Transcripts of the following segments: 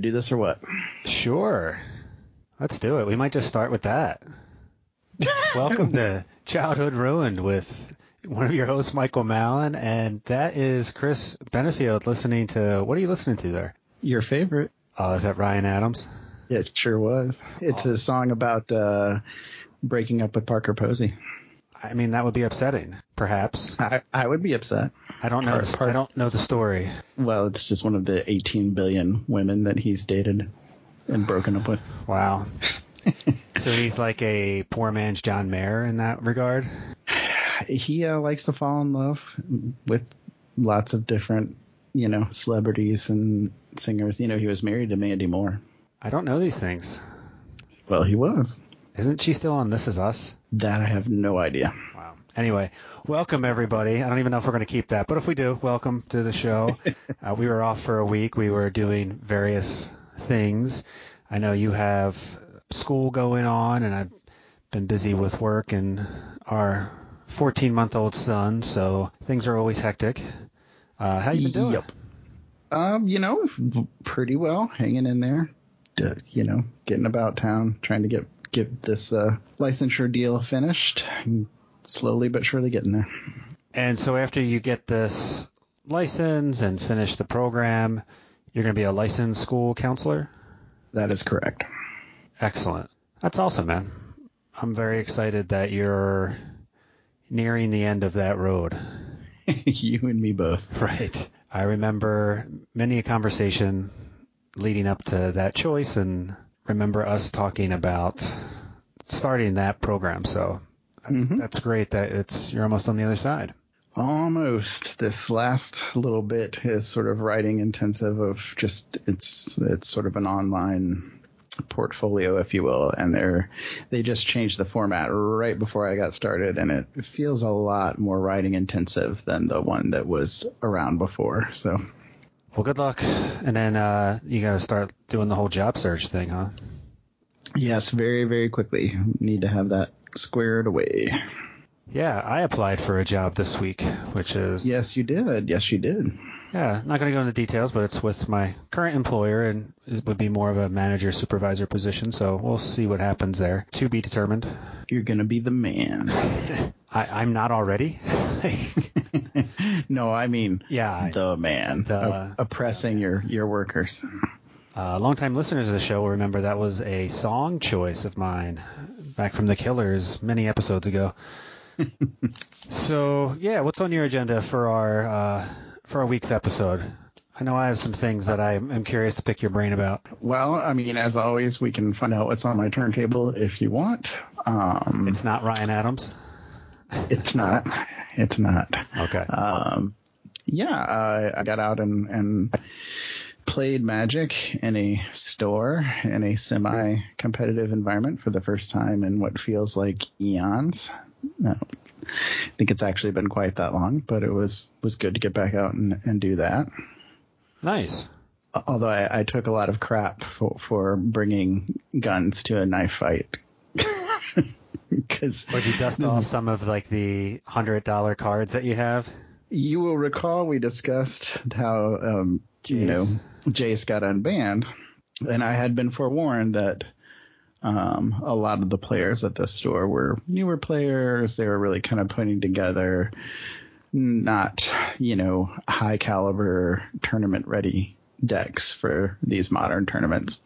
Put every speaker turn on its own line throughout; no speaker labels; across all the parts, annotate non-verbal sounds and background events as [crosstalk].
Do this or what?
Sure. Let's do it. We might just start with that. [laughs] Welcome to Childhood Ruined with one of your hosts, Michael Mallon, and that is Chris Benefield listening to. What are you listening to there?
Your favorite?
Oh, is that Ryan Adams?
It sure was. It's a song about uh, breaking up with Parker Posey.
I mean, that would be upsetting, perhaps.
I, I would be upset.
I don't know.
Part-
The,
part-
I don't know the story.
Well, it's just one of the 18 billion women that he's dated and broken up with.
Wow. [laughs] so he's like a poor man's John Mayer in that regard.
He uh, likes to fall in love with lots of different, you know, celebrities and singers. You know, he was married to Mandy Moore.
I don't know these things.
Well, he was.
Isn't she still on This Is Us?
That I have no idea.
Wow. Anyway, welcome everybody. I don't even know if we're going to keep that, but if we do, welcome to the show. [laughs] uh, we were off for a week. We were doing various things. I know you have school going on, and I've been busy with work and our 14 month old son, so things are always hectic. Uh, how you been doing?
Yep. Um, you know, pretty well, hanging in there. You know, getting about town, trying to get get this uh, licensure deal finished. and Slowly but surely getting there.
And so after you get this license and finish the program, you're going to be a licensed school counselor?
That is correct.
Excellent. That's awesome, man. I'm very excited that you're nearing the end of that road. [laughs]
you and me both.
Right. I remember many a conversation leading up to that choice and remember us talking about starting that program. So that's,
Mhm.
that's great that it's you're almost on the other side.
Almost. This last little bit is sort of writing intensive of just it's it's sort of an online portfolio, if you will, and they're they just changed the format right before I got started, and it feels a lot more writing intensive than the one that was around before. So
Well, good luck. And then uh, you got to start doing the whole job search thing, huh?
yes, very very quickly need to have that squared away.
Yeah, I applied for a job this week, which is
Yes, you did. Yes, you did.
Yeah, not going to go into details, but it's with my current employer, and it would be more of a manager supervisor position. So we'll see what happens there. To be determined.
You're gonna be the man. [laughs]
I, I'm not already. [laughs]
no, I mean
yeah,
the man
The-
Op- oppressing your your workers.
uh, longtime listeners of the show will remember that was a song choice of mine back from the Killers many episodes ago. [laughs] so yeah, what's on your agenda for our uh, for our week's episode? I know I have some things that I am curious to pick your brain about.
Well, I mean, as always, we can find out what's on my turntable if you want. Um,
It's not Ryan Adams.
it's not. It's not.
Okay.
Um, yeah, uh, I got out and, and played Magic in a store in a semi-competitive environment for the first time in what feels like eons. No, I think it's actually been quite that long, but it was was good to get back out and, and do that.
nice.
Although I, I took a lot of crap for, for bringing guns to a knife fight. [laughs] Because
Would you dust off some of like the hundred dollar cards that you have?
you will recall we discussed how um, you know
Jace.
Got unbanned, and I had been forewarned that um, a lot of the players at the store were newer players. They were really kind of putting together not you know high caliber tournament ready decks for these modern tournaments.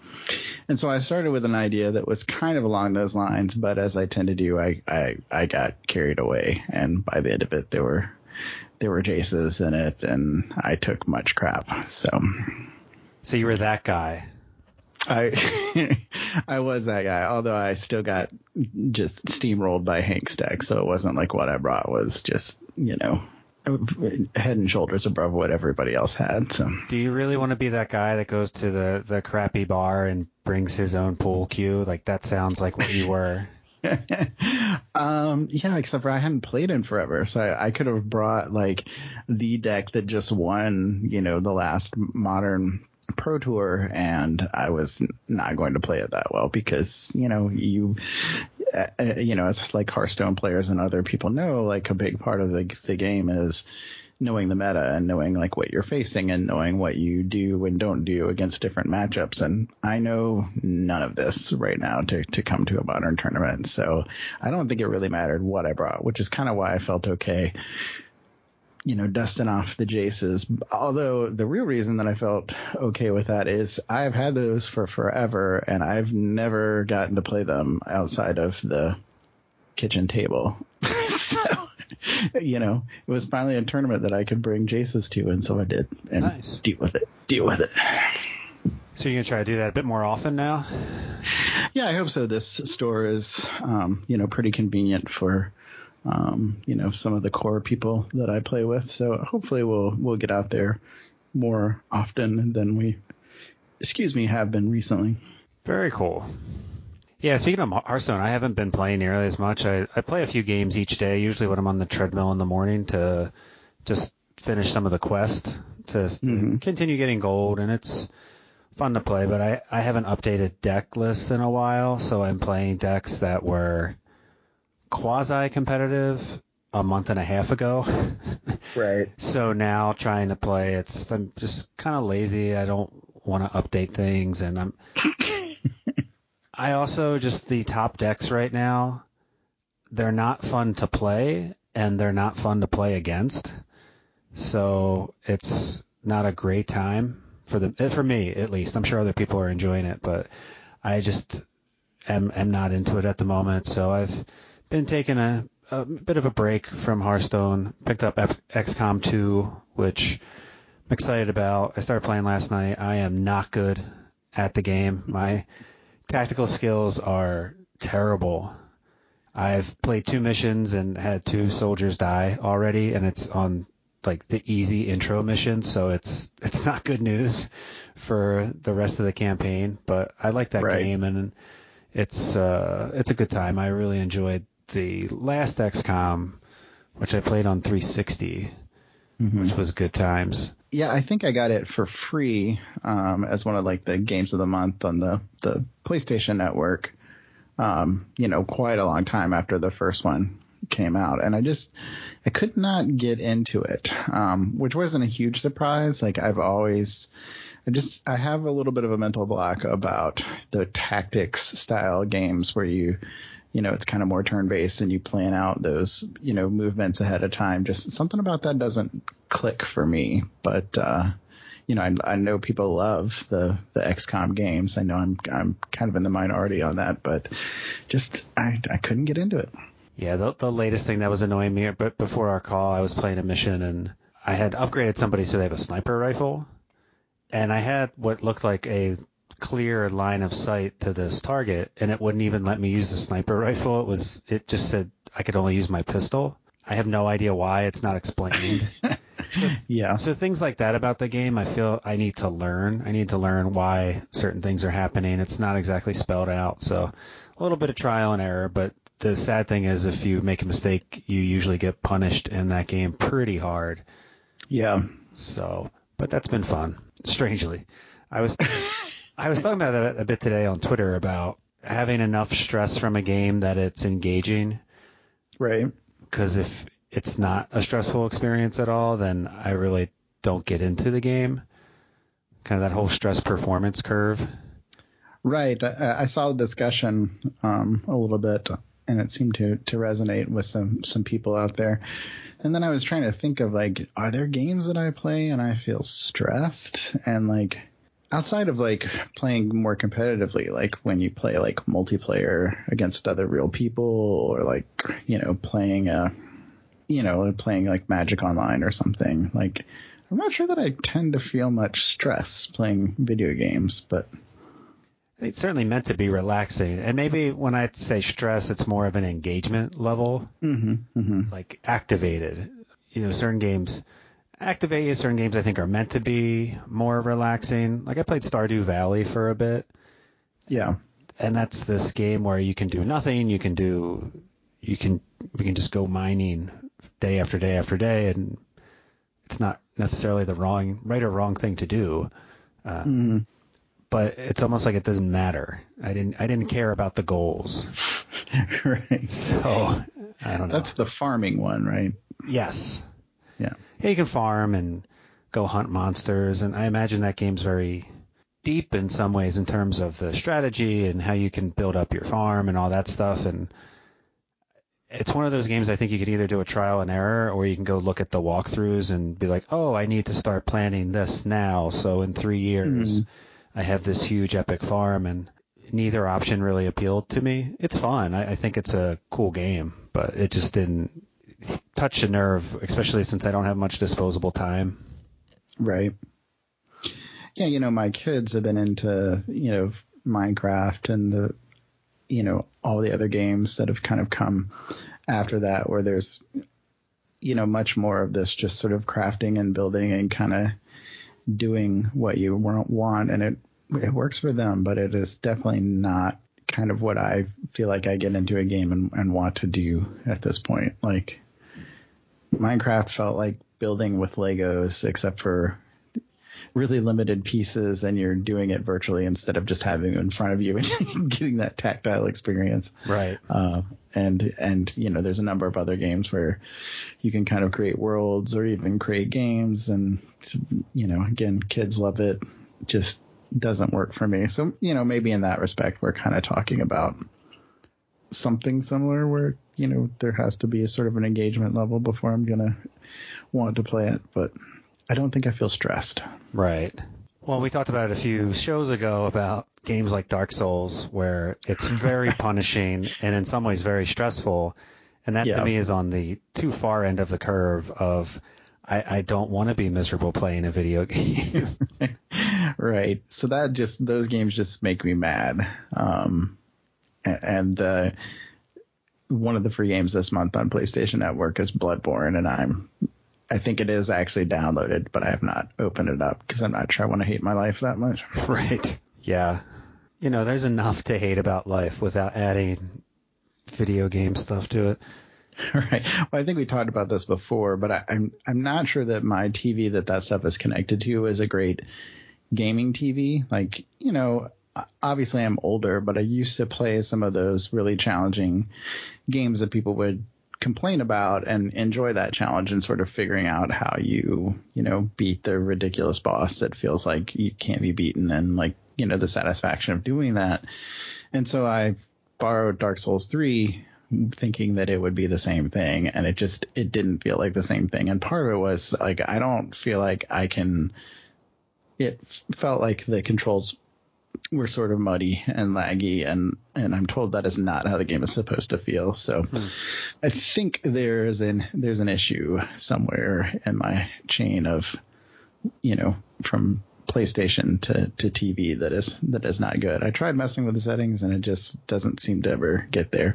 And so I started with an idea that was kind of along those lines, but as I tend to do, I, I, I got carried away. And by the end of it, there were, there were Jaces in it and I took much crap. So
So you were that guy.
I, [laughs] I was that guy, although I still got just steamrolled by Hank's deck, so it wasn't like what I brought was just, you know, head and shoulders above what everybody else had. So
Do you really want to be that guy that goes to the, the crappy bar and brings his own pool cue? Like that sounds like what you were. [laughs] [laughs]
um, yeah, except for I hadn't played in forever, so I, I could have brought like the deck that just won, you know, the last modern pro tour and I was not going to play it that well because, you know, you, uh, you know, as like Hearthstone players and other people know, like a big part of the, the game is knowing the meta and knowing like what you're facing and knowing what you do and don't do against different matchups. And I know none of this right now to, to come to a modern tournament. So I don't think it really mattered what I brought, which is kind of why I felt okay you know, dusting off the Jaces. Although the real reason that I felt okay with that is I've had those for forever and I've never gotten to play them outside of the kitchen table. [laughs] so, you know, it was finally a tournament that I could bring Jaces to, and so I did. And
Nice.
deal with it. Deal with it.
So you're gonna try to do that a bit more often now?
Yeah, I hope so. This store is, um, you know, pretty convenient for, um, you know, some of the core people that I play with. So hopefully we'll we'll get out there more often than we, excuse me, have been recently.
Very cool. Yeah, speaking of Hearthstone, I haven't been playing nearly as much. I, I play a few games each day, usually when I'm on the treadmill in the morning to just finish some of the quest to
Mhm.
continue getting gold, and it's fun to play. But I, I haven't updated deck lists in a while, so I'm playing decks that were quasi competitive a month and a half ago. [laughs]
Right.
So now trying to play, it's I'm just kind of lazy. I don't want to update things, and I'm. [laughs] I also just the top decks right now. They're not fun to play, and they're not fun to play against. So it's not a great time for the eh, for me at least. I'm sure other people are enjoying it, but I just am am not into it at the moment. So I've been taking a a bit of a break from Hearthstone. Picked up XCOM 2, which I'm excited about. I started playing last night. I am not good at the game. My tactical skills are terrible. I've played two missions and had two soldiers die already, and it's on like the easy intro mission, so it's it's not good news for the rest of the campaign. But I like that
Right.
game, and it's uh, it's a good time. I really enjoyed the last XCOM, which I played on 360,
Mhm.
which was good times.
Yeah, I think I got it for free um, as one of like the games of the month on the the PlayStation Network. Um, you know, quite a long time after the first one came out, and I just I could not get into it, um, which wasn't a huge surprise. Like I've always, I just I have a little bit of a mental block about the tactics style games where you you know, it's kind of more turn based and you plan out those, you know, movements ahead of time. Just something about that doesn't click for me. But, uh, you know, I, I know people love the, the XCOM games. I know I'm, I'm kind of in the minority on that, but just, I, I couldn't get into it.
Yeah, the, the latest thing that was annoying me, but before our call, I was playing a mission and I had upgraded somebody so they have a sniper rifle, and I had what looked like a clear line of sight to this target, and it wouldn't even let me use the sniper rifle. It was, it just said I could only use my pistol. I have no idea why. It's not explained. [laughs]
Yeah.
So things like that about the game, I feel I need to learn. I need to learn why certain things are happening. It's not exactly spelled out, so a little bit of trial and error. But the sad thing is, if you make a mistake, you usually get punished in that game pretty hard.
Yeah.
So, but that's been fun. Strangely, I was [laughs] I was talking about that a bit today on Twitter about having enough stress from a game that it's engaging
Right.
because if it's not a stressful experience at all, then I really don't get into the game. Kind of that whole stress performance curve.
Right. I, I saw the discussion um, a little bit, and it seemed to to resonate with some some people out there. And then I was trying to think of like, are there games that I play and I feel stressed? And like, outside of like playing more competitively, like when you play like multiplayer against other real people, or like you know playing a, you know playing like Magic Online or something. Like, I'm not sure that I tend to feel much stress playing video games, but
it's certainly meant to be relaxing. And maybe when I say stress, it's more of an engagement level,
hmm hmm
like activated. You know, certain games activate you. Certain games I think are meant to be more relaxing. Like I played Stardew Valley for a bit,
Yeah.
and that's this game where you can do nothing. You can do, you can, we can just go mining day after day after day, and it's not necessarily the wrong, right or wrong thing to do. Uh,
hmm
but it's almost like it doesn't matter. I didn't, I didn't care about the goals. [laughs]
right.
So I don't know.
That's the farming one, right?
yes.
Yeah.
Yeah, you can farm and go hunt monsters, and I imagine that game's very deep in some ways in terms of the strategy and how you can build up your farm and all that stuff. And it's one of those games I think you could either do a trial and error, or you can go look at the walkthroughs and be like, oh, I need to start planning this now, so in three years mm-hmm. I have this huge epic farm, and neither option really appealed to me. It's fun. I, I think it's a cool game, but it just didn't touch a nerve, especially since I don't have much disposable time.
Right. Yeah, you know, my kids have been into, you know, Minecraft and the, you know, all the other games that have kind of come after that where there's, you know, much more of this just sort of crafting and building and kind of doing what you want. And it, it works for them, but it is definitely not kind of what I feel like I get into a game and, and want to do at this point. Like Minecraft felt like building with Legos, except for really limited pieces and you're doing it virtually instead of just having it in front of you [laughs] and getting that tactile experience.
Right.
Uh, and, and, you know, there's a number of other games where you can kind of create worlds or even create games. And, you know, again, kids love it. Just doesn't work for me. So, you know, maybe in that respect, we're kind of talking about something similar where, you know, there has to be a sort of an engagement level before I'm going to want to play it. But I don't think I feel stressed.
Right. Well, we talked about it a few shows ago about games like Dark Souls, where it's very [laughs] punishing and in some ways very stressful. And that
Yeah.
to me is on the too far end of the curve of I, I don't want to be miserable playing a video [laughs] game. [laughs]
right. So that just those games just make me mad. Um, a- and uh, one of the free games this month on PlayStation Network is Bloodborne, and I'm I think it is actually downloaded, but I have not opened it up because I'm not sure I want to hate my life that much. [laughs]
right. Yeah. You know, there's enough to hate about life without adding video game stuff to it. [laughs]
right. Well, I think we talked about this before, but I, I'm I'm not sure that my TV that that stuff is connected to is a great gaming TV. Like, you know, obviously I'm older, but I used to play some of those really challenging games that people would complain about and enjoy that challenge and sort of figuring out how you, you know, beat the ridiculous boss that feels like you can't be beaten and like, you know, the satisfaction of doing that. And so I borrowed Dark Souls 3 thinking that it would be the same thing and it just it didn't feel like the same thing and part of it was like I don't feel like I can it felt like the controls were sort of muddy and laggy and and I'm told that is not how the game is supposed to feel so hmm. I think there's an there's an issue somewhere in my chain of you know from PlayStation to, to TV that is that is not good. I tried messing with the settings and it just doesn't seem to ever get there.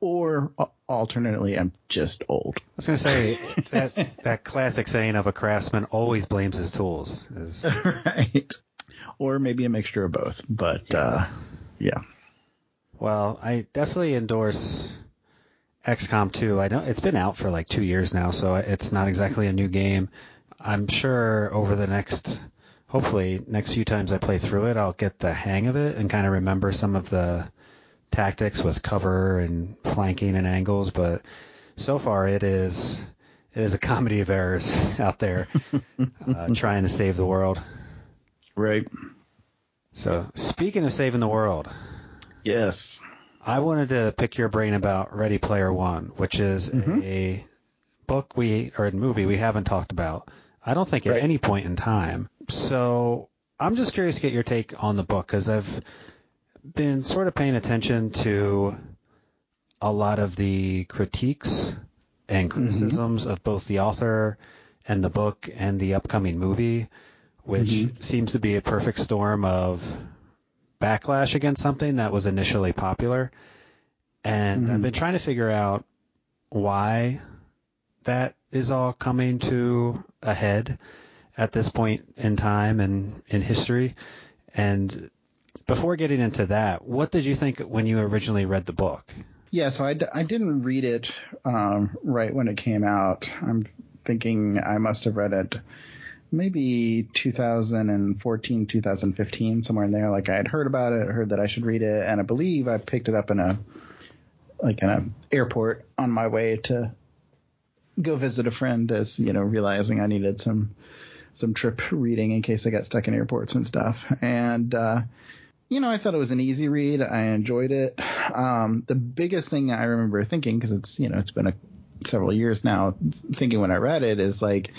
Or alternately, I'm just old.
I was going to say that that classic saying of a craftsman always blames his tools is [laughs]
right. Or maybe a mixture of both. But uh, yeah.
Well, I definitely endorse XCOM 2. I know it's been out for like two years now, so it's not exactly a new game. I'm sure over the next, hopefully, next few times I play through it, I'll get the hang of it and kind of remember some of the tactics with cover and flanking and angles. But so far, it is it is a [laughs] comedy of errors out there [laughs] uh, trying to save the world.
Right.
So speaking of saving the world,
Yes.
I wanted to pick your brain about Ready Player One, which is
Mhm.
a book we or a movie we haven't talked about. I don't think at
Right.
any point in time. So I'm just curious to get your take on the book because I've been sort of paying attention to a lot of the critiques and criticisms of both the author and the book and the upcoming movie, which
Mhm.
seems to be a perfect storm of backlash against something that was initially popular. And
Mhm.
I've been trying to figure out why that is all coming to a head at this point in time and in history. And before getting into that, what did you think when you originally read the book?
Yeah, so I, d- I didn't read it um, right when it came out. I'm thinking I must have read it maybe 2014, 2015, somewhere in there. Like I had heard about it, heard that I should read it, and I believe I picked it up in a like in a airport on my way to go visit a friend, as you know, realizing I needed some some trip reading in case I got stuck in airports and stuff. And uh, you know, I thought it was an easy read. I enjoyed it. Um, the biggest thing I remember thinking, because it's you know it's been a, several years now, thinking when I read it is like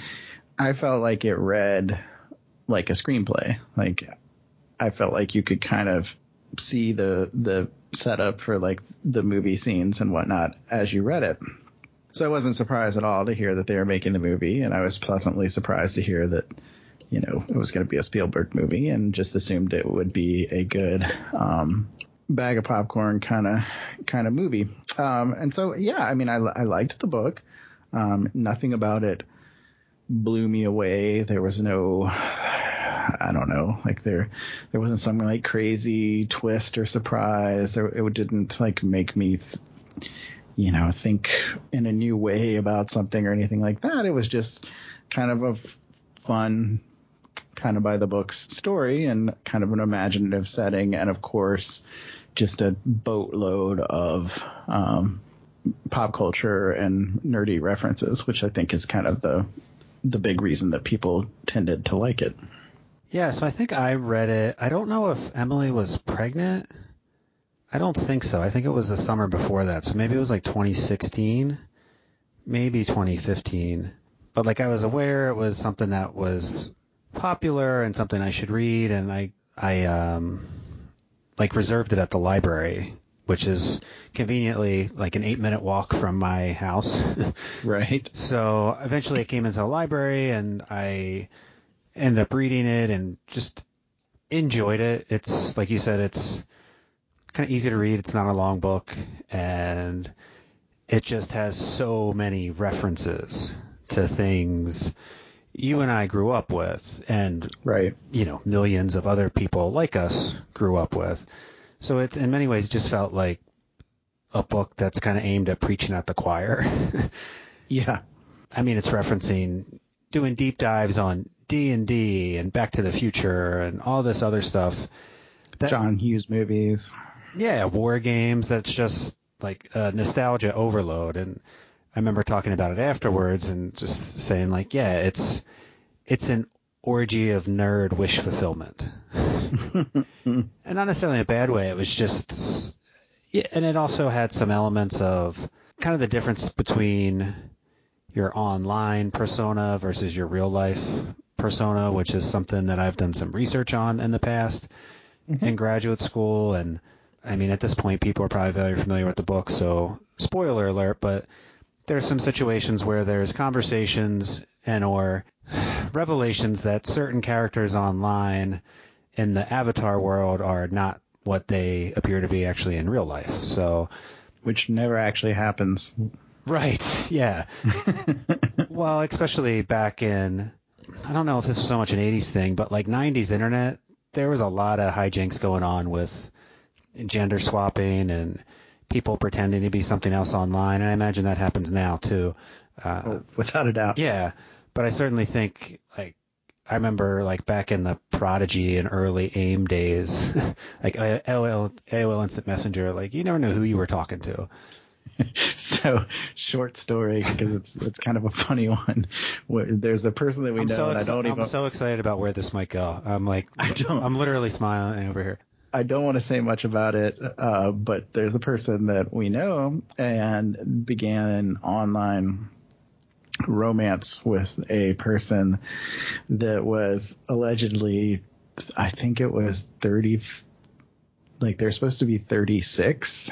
I felt like it read like a screenplay. Like I felt like you could kind of see the the setup for like the movie scenes and whatnot as you read it. So I wasn't surprised at all to hear that they were making the movie, and I was pleasantly surprised to hear that you know it was going to be a Spielberg movie, and just assumed it would be a good um, bag of popcorn kind of kind of movie. Um, and so yeah, I mean, I, I liked the book. Um, nothing about it blew me away. There was no I don't know, like there there wasn't some like crazy twist or surprise. There, it didn't like make me th- you know, think in a new way about something or anything like that. It was just kind of a f- fun, kind of by the books story and kind of an imaginative setting. And of course, just a boatload of, um, pop culture and nerdy references, which I think is kind of the, the big reason that people tended to like it.
Yeah, so I think I read it. I don't know if Emily was pregnant. I don't think so. I think it was the summer before that. So maybe it was like 2016, maybe 2015. But like I was aware it was something that was popular and something I should read and I I um like reserved it at the library, which is conveniently like an 8-minute walk from my house. [laughs]
Right.
So eventually it came into the library and I ended up reading it and just enjoyed it. It's like you said, it's kind of easy to read. It's not a long book and it just has so many references to things you and I grew up with and,
Right.
you know, millions of other people like us grew up with. So it, in many ways, it just felt like a book that's kind of aimed at preaching at the choir. [laughs]
Yeah.
I mean, it's referencing doing deep dives on D and D and Back to the Future and all this other stuff. That,
John Hughes movies.
yeah, war games. That's just like uh, nostalgia overload. And I remember talking about it afterwards and just saying like, yeah, it's it's an orgy of nerd wish fulfillment, [laughs] [laughs] and not necessarily in a bad way. It was just, and it also had some elements of kind of the difference between your online persona versus your real life persona, which is something that I've done some research on in the past mm-hmm. in graduate school. And I mean, at this point, people are probably very familiar with the book, so spoiler alert, but there's some situations where there's conversations and or [sighs] revelations that certain characters online in the avatar world are not what they appear to be actually in real life. So,
Which never actually happens.
right, yeah. [laughs] well, especially back in, I don't know if this was so much an 80s thing, but like 90s internet, there was a lot of hijinks going on with gender swapping and people pretending to be something else online. And I imagine that happens now too. Uh,
Oh, without a doubt.
yeah, but I certainly think like I remember like back in the Prodigy and early AIM days, [laughs] like AOL, AOL Instant Messenger, like you never knew who you were talking to. [laughs]
so short story because it's it's kind of a funny one. There's a person that we
I'm
know,
so
and I don't even.
I'm so excited about where this might go. I'm like [laughs]
I don't-
I'm literally smiling over here.
I don't want to say much about it, uh, but there's a person that we know and began an online romance with a person that was allegedly, I think it was 30, like they're supposed to be 36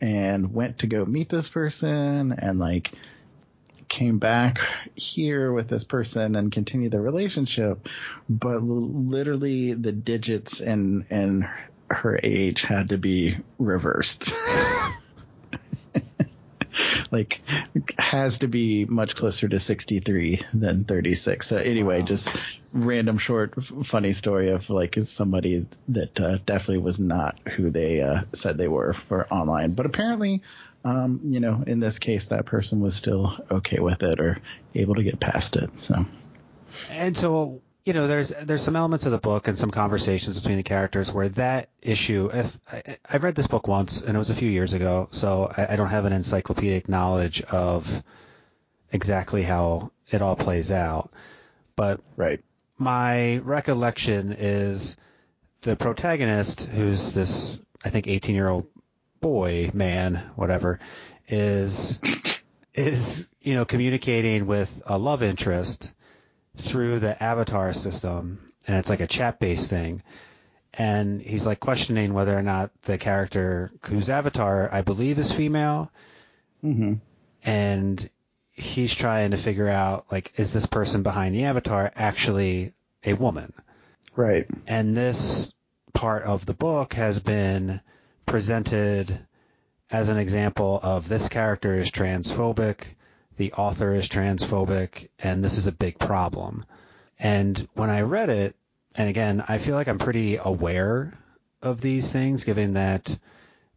and went to go meet this person and like came back here with this person and continued the relationship but literally the digits and and her age had to be reversed. [laughs] [laughs] like has to be much closer to 63 than 36. So anyway,
Wow.
just random short f- funny story of like is somebody that uh, definitely was not who they uh, said they were for online, but apparently um, you know, in this case that person was still okay with it or able to get past it. So
And so, you know, there's there's some elements of the book and some conversations between the characters where that issue. If I, I've read this book once, and it was a few years ago, so I, I don't have an encyclopedic knowledge of exactly how it all plays out. But
right.
my recollection is the protagonist, who's this, I think, 18 year old boy, man, whatever, is is you know communicating with a love interest through the avatar system, and it's like a chat based thing. And he's like questioning whether or not the character whose avatar I believe is female,
hmm
and he's trying to figure out like is this person behind the avatar actually a woman?
Right.
And this part of the book has been presented as an example of this character is transphobic, the author is transphobic, and this is a big problem. And when I read it, and again, I feel like I'm pretty aware of these things, given that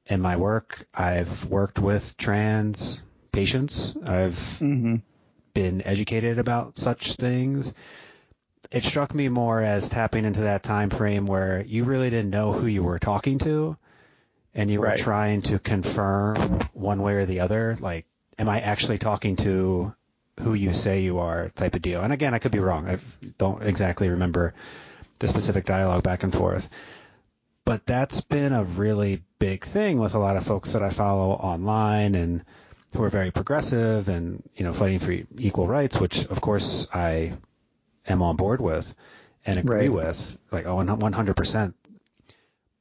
in my work, I've worked with trans patients. I've
hmm
been educated about such things. It struck me more as tapping into that time frame where you really didn't know who you were talking to and you were
Right.
trying to confirm one way or the other like am I actually talking to who you say you are type of deal. And again, I could be wrong. I don't exactly remember the specific dialogue back and forth. But that's been a really big thing with a lot of folks that I follow online and who are very progressive and you know fighting for equal rights, which of course I am on board with and agree
Right.
with, like oh, one hundred percent.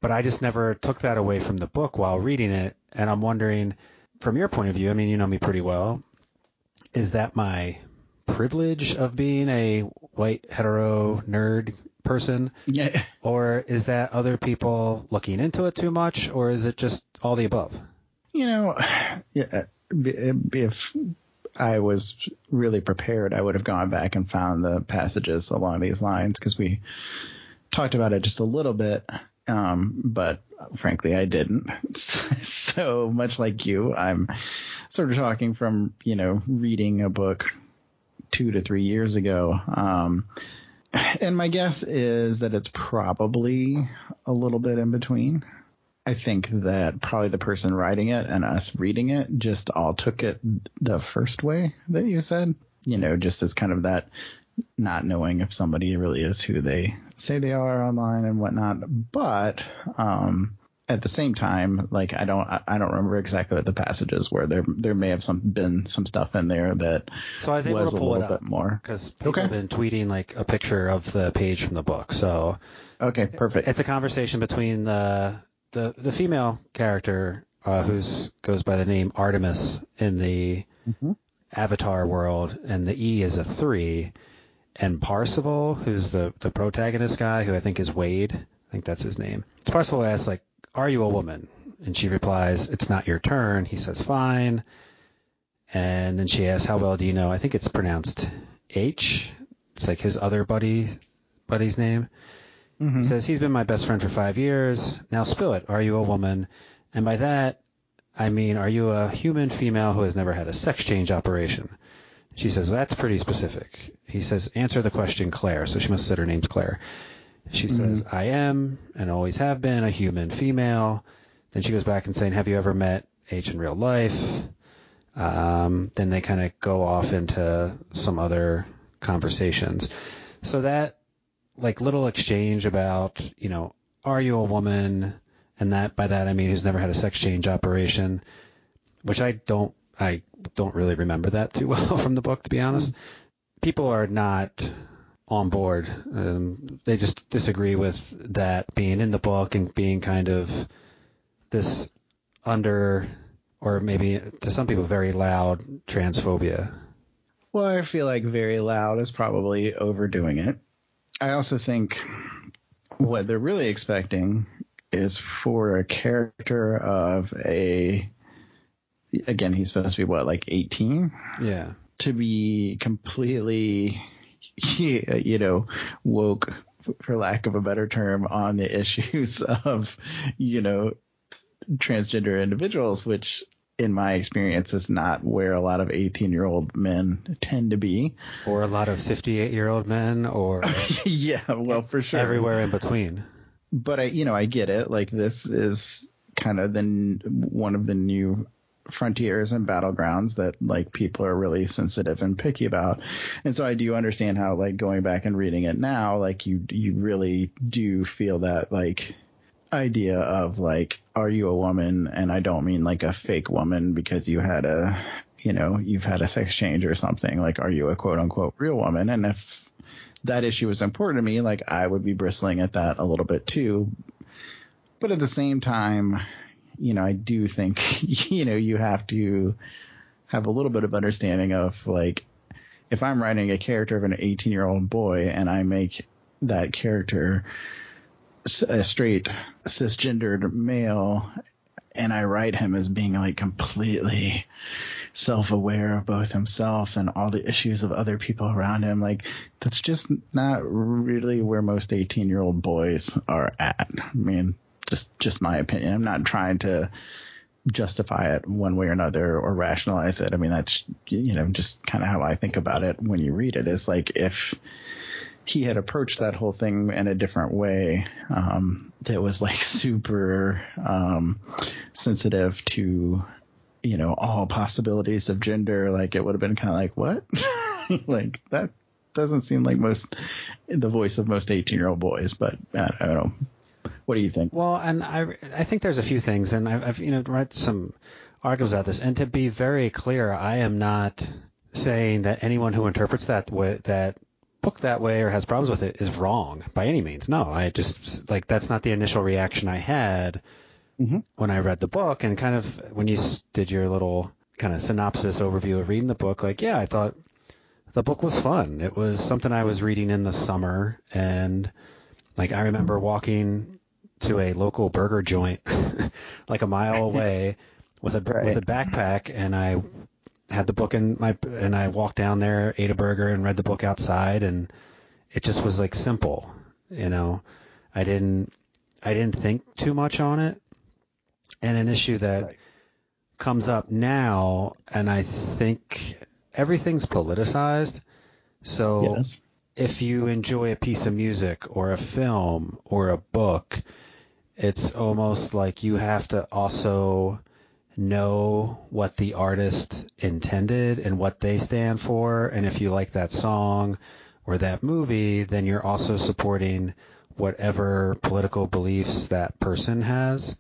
But I just never took that away from the book while reading it, and I'm wondering, from your point of view, I mean, you know me pretty well, is that my privilege of being a white hetero nerd person,
Yeah.
or is that other people looking into it too much, or is it just all the above?
You know, yeah, if I was really prepared, I would have gone back and found the passages along these lines because we talked about it just a little bit. Um, but frankly, I didn't. [laughs] So much like you, I'm sort of talking from, you know, reading a book two to three years ago. Um, and my guess is that it's probably a little bit in between. I think that probably the person writing it and us reading it just all took it the first way that you said, you know, just as kind of that not knowing if somebody really is who they say they are online and whatnot. But, um, at the same time, like I don't, I don't remember exactly what the passages were. There, there may have some been some stuff in there that
So I was able
was
to
a
pull
little
it
bit
up
more.
because people
Okay.
have been tweeting like a picture of the page from the book. So
Okay, perfect.
it's a conversation between the the, the female character uh, who's goes by the name Artemis in the
Mhm.
Avatar world, and the E is a three, and Parzival, who's the the protagonist guy, who I think is Wade. I think that's his name. So Parzival asks like, "Are you a woman?" And she replies, "It's not your turn." He says, "Fine." And then she asks, "How well do you know?" I think it's pronounced H. It's like his other buddy buddy's name.
Mhm.
He says he's been my best friend for five years. Now spill it. Are you a woman? And by that, I mean, are you a human female who has never had a sex change operation? She says, well, that's pretty specific. He says, answer the question, Claire. So she must have said her name's Claire. She says, I am and always have been a human female. Then she goes back and saying, have you ever met H in real life? Um, then they kind of go off into some other conversations. So that like little exchange about, you know, are you a woman? And that by that I mean who's never had a sex change operation, which I don't I don't really remember that too [laughs] well from the book to be honest. People are not on board. Um, they just disagree with that being in the book and being kind of this under or maybe to some people very loud transphobia.
Well, I feel like very loud is probably overdoing it. I also think what they're really expecting is for a character of a again he's supposed to be what like 18
Yeah.
to be completely you know woke for lack of a better term on the issues [laughs] of you know transgender individuals which in my experience is not where a lot of 18 year old men tend to be
Or a lot of 58 year old men, or [laughs]
yeah well for sure
everywhere in between.
but I, you know, I get it. Like this is kind of the one of the new frontiers and battlegrounds that like people are really sensitive and picky about. And so I do understand how like going back and reading it now, like you you really do feel that like idea of like are you a woman and I don't mean like a fake woman because you had a you know, you've had a sex change or something. Like are you a quote unquote real woman? And if that issue was important to me, like I would be bristling at that a little bit too. But at the same time, you know, I do think, [laughs] you know, you have to have a little bit of understanding of like, if I'm writing a character of an 18 year old boy and I make that character a straight cisgendered male and I write him as being like completely self-aware of both himself and all the issues of other people around him like that's just not really where most 18 year old boys are at. I mean just just my opinion. I'm not trying to justify it one way or another or rationalize it. I mean that's you know just kind of how i think about it when you read it. Is like if he had approached that whole thing in a different way um, that was like [laughs] super um, sensitive to you know all possibilities of gender like it would have been kind of like what? [laughs] Like that doesn't seem like most the voice of most 18 year old boys but I, I don't know what do you think
Well, and I I think there's a few things, and I've, I've you know read some articles about this, and to be very clear, I am not saying that anyone who interprets that way, that book that way or has problems with it is wrong by any means. No, I just like that's not the initial reaction I had
Mhm.
when I read the book, and kind of when you did your little kind of synopsis overview of reading the book, like yeah, I thought the book was fun. It was something I was reading in the summer, and like I remember walking to a local burger joint [laughs] like a mile away with a [laughs]
Right.
with a backpack and I had the book in my and I walked down there, ate a burger and read the book outside and it just was like simple, you know. I didn't I didn't think too much on it. And an issue that
Right.
comes up now and I think everything's politicized. So
yes
if you enjoy a piece of music or a film or a book, it's almost like you have to also know what the artist intended and what they stand for. And if you like that song or that movie, then you're also supporting whatever political beliefs that person has.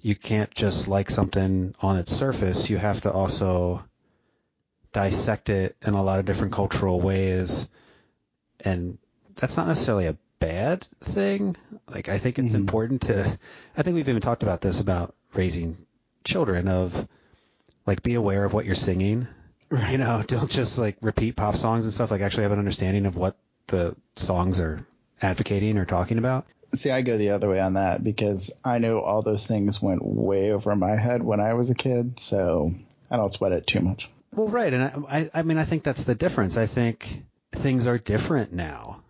You can't just like something on its surface. You have to also dissect it in a lot of different cultural ways and that's not necessarily a bad thing. Like I think it's
Mhm.
important to I think we've even talked about this about raising children of like be aware of what you're singing. You know, don't just like repeat pop songs and stuff, like actually have an understanding of what the songs are advocating or talking about.
See, I go the other way on that because I know all those things went way over my head when I was a kid, so I don't sweat it too much.
Well, right, and I, I, I mean, I think that's the difference. I think things are different now.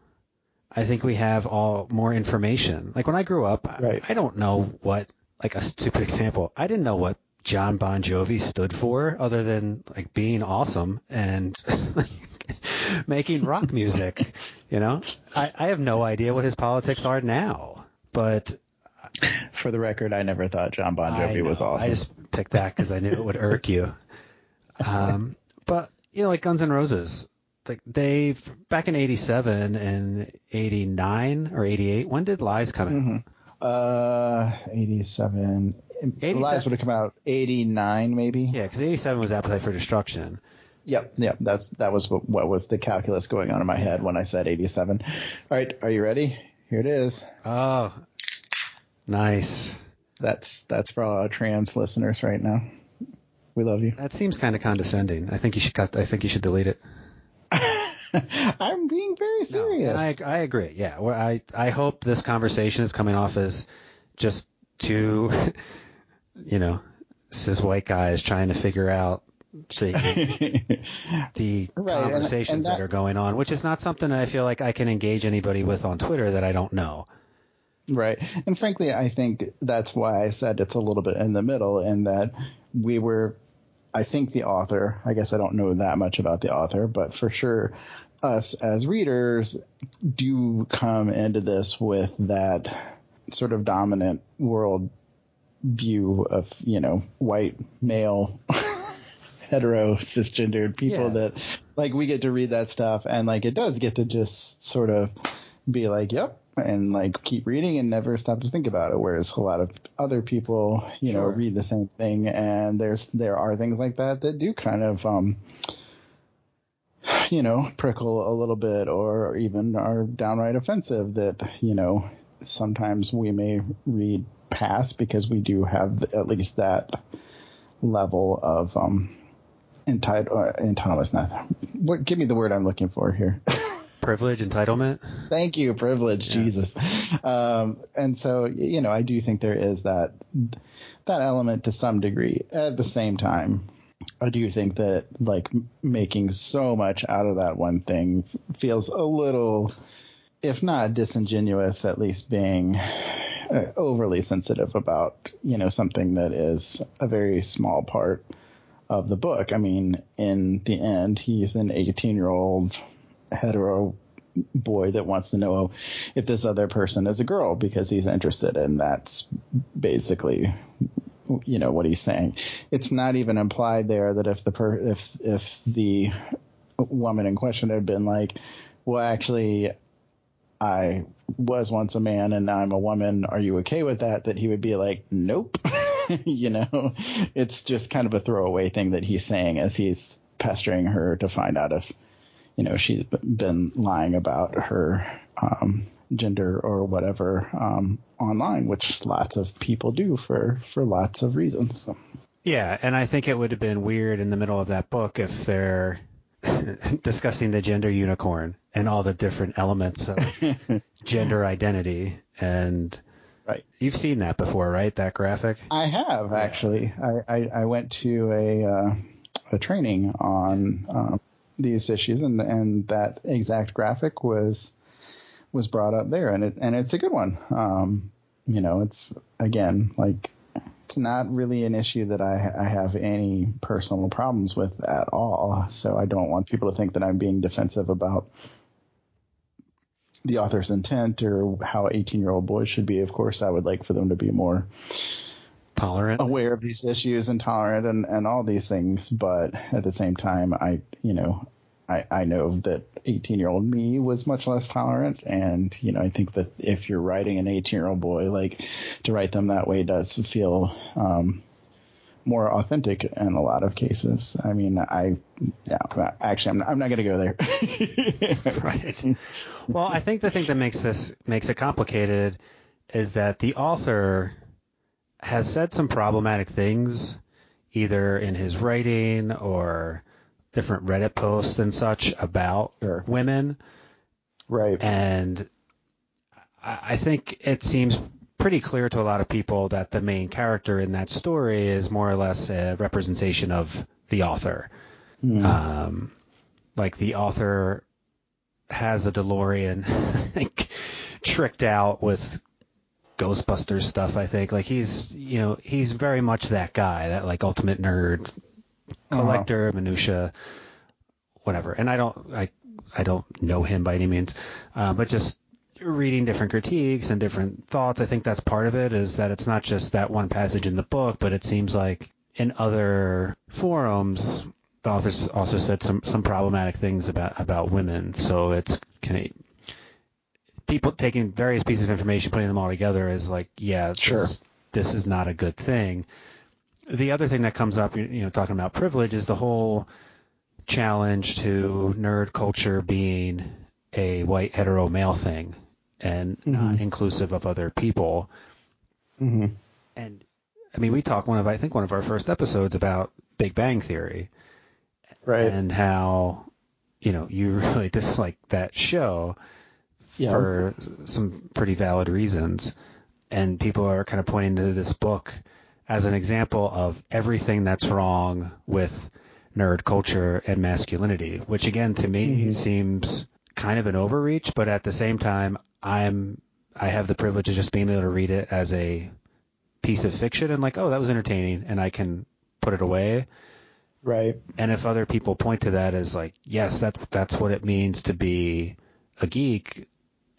I think we have all more information. Like when I grew up, I-
Right.
I don't know what. Like a stupid example, I didn't know what Jon Bon Jovi stood for, other than like being awesome and [laughs] making rock music. You know, I, I have no idea what his politics are now, but
For the record, I never thought Jon Bon
I
Jovi was
know.
awesome.
I just picked that because I knew it would irk you. [laughs] Um, but you know, like Guns N' Roses, like they back in '87 and '89 or '88. When did Lies come out?
Mhm. Uh, 87.
87.
Lies would have come out 89 maybe.
Yeah, because '87 was Appetite for Destruction.
Yep, yep. That's that was what, what was the calculus going on in my head when I said 87. All right, are you ready? Here it is.
Oh, nice.
That's that's for all our trans listeners right now. We love you.
That seems kind of condescending. I think you should cut. I think you should delete it. [laughs]
I'm being very serious.
And I I agree. Yeah, well, I I hope this conversation is coming off as just two, [laughs] you know, cis white guys trying to figure out the, [laughs] the
Right, and-
conversations
and
that,
that-
are going on, which is not something I feel like I can engage anybody with on Twitter that I don't know.
Right. And frankly, I think that's why I said it's a little bit in the middle in that we were, I think the author, I guess I don't know that much about the author, but for sure, us as readers do come into this with that sort of dominant world view of, you know, white male. [laughs] hetero cisgendered people
Yeah.
that like we get to read that stuff and like it does get to just sort of be like, yep, and like keep reading and never stop to think about it. Whereas a lot of other people, you know, read the same thing, and there's there are things like that that do kind of, um, you know, prickle a little bit, or even are downright offensive. That you know, sometimes we may read past because we do have at least that level of um entitled uh, entitlement. Not what? Give me the word I'm looking for here. [laughs]
Privilege, entitlement.
Thank you, privilege. Jesus. Um, and so, you know, I do think there is that that element to some degree. At the same time, I do think that like making so much out of that one thing feels a little, if not disingenuous, at least being uh, overly sensitive about you know something that is a very small part of the book. I mean, in the end, he's an 18 year old hetero boy that wants to know if this other person is a girl because he's interested and that's basically you know what he's saying. It's not even implied there that if the per if if the woman in question had been like well actually i was once a man and now i'm a woman. Are you okay with that? That he would be like nope. [laughs] You know it's just kind of a throwaway thing that he's saying as he's pestering her to find out if you know she's been lying about her um, gender or whatever um, online, which lots of people do for for lots of reasons. So,
Yeah, and I think it would have been weird in the middle of that book if they're [laughs] discussing the gender unicorn and all the different elements of [laughs] gender identity. And
Right.
you've seen that before, right? That graphic?
I have actually. I, I, I went to a uh, a training on um, these issues, and and that exact graphic was was brought up there, and it and it's a good one. Um, you know, it's again like it's not really an issue that I I have any personal problems with at all. So I don't want people to think that I'm being defensive about the author's intent or how 18 year old boys should be. Of course, I would like for them to be more
Tolerant?
aware of these issues and tolerant and, and all these things. But at the same time, I, you know, I, I know that 18 year old me was much less tolerant. And, you know, I think that if you're writing an 18 year old boy, like to write them that way does feel, um, more authentic in a lot of cases. I mean, I, yeah, actually, I'm not, I'm not going to go there. [laughs]
right. Well, I think the thing that makes this makes it complicated is that the author has said some problematic things either in his writing or different Reddit posts and such about
Sure.
women.
Right.
And I think it seems pretty clear to a lot of people that the main character in that story is more or less a representation of the author.
Mm.
Um, like the author has a DeLorean, [laughs] think, tricked out with Ghostbusters stuff. I think like he's you know he's very much that guy, that like ultimate nerd collector, minutia, whatever. And I don't I I don't know him by any means, uh, but just reading different critiques and different thoughts, I think that's part of it. Is that it's not just that one passage in the book, but it seems like in other forums, the authors also said some some problematic things about about women. So it's kind of people taking various pieces of information, putting them all together is like, yeah, this,
Sure.
this is not a good thing. The other thing that comes up, you know, talking about privilege is the whole challenge to nerd culture being a white hetero male thing and not inclusive of other people.
hmm
And I mean, we talked one of I think one of our first episodes about Big Bang Theory
Right.
and how you know you [laughs] really dislike that show
Yeah.
for some pretty valid reasons. and people are kind of pointing to this book as an example of everything that's wrong with nerd culture and masculinity, which again to me
Mhm.
seems kind of an overreach, but at the same time, I'm I have the privilege of just being able to read it as a piece of fiction and like, oh, that was entertaining, and I can put it away.
Right.
And if other people point to that as like, yes, that that's what it means to be a geek,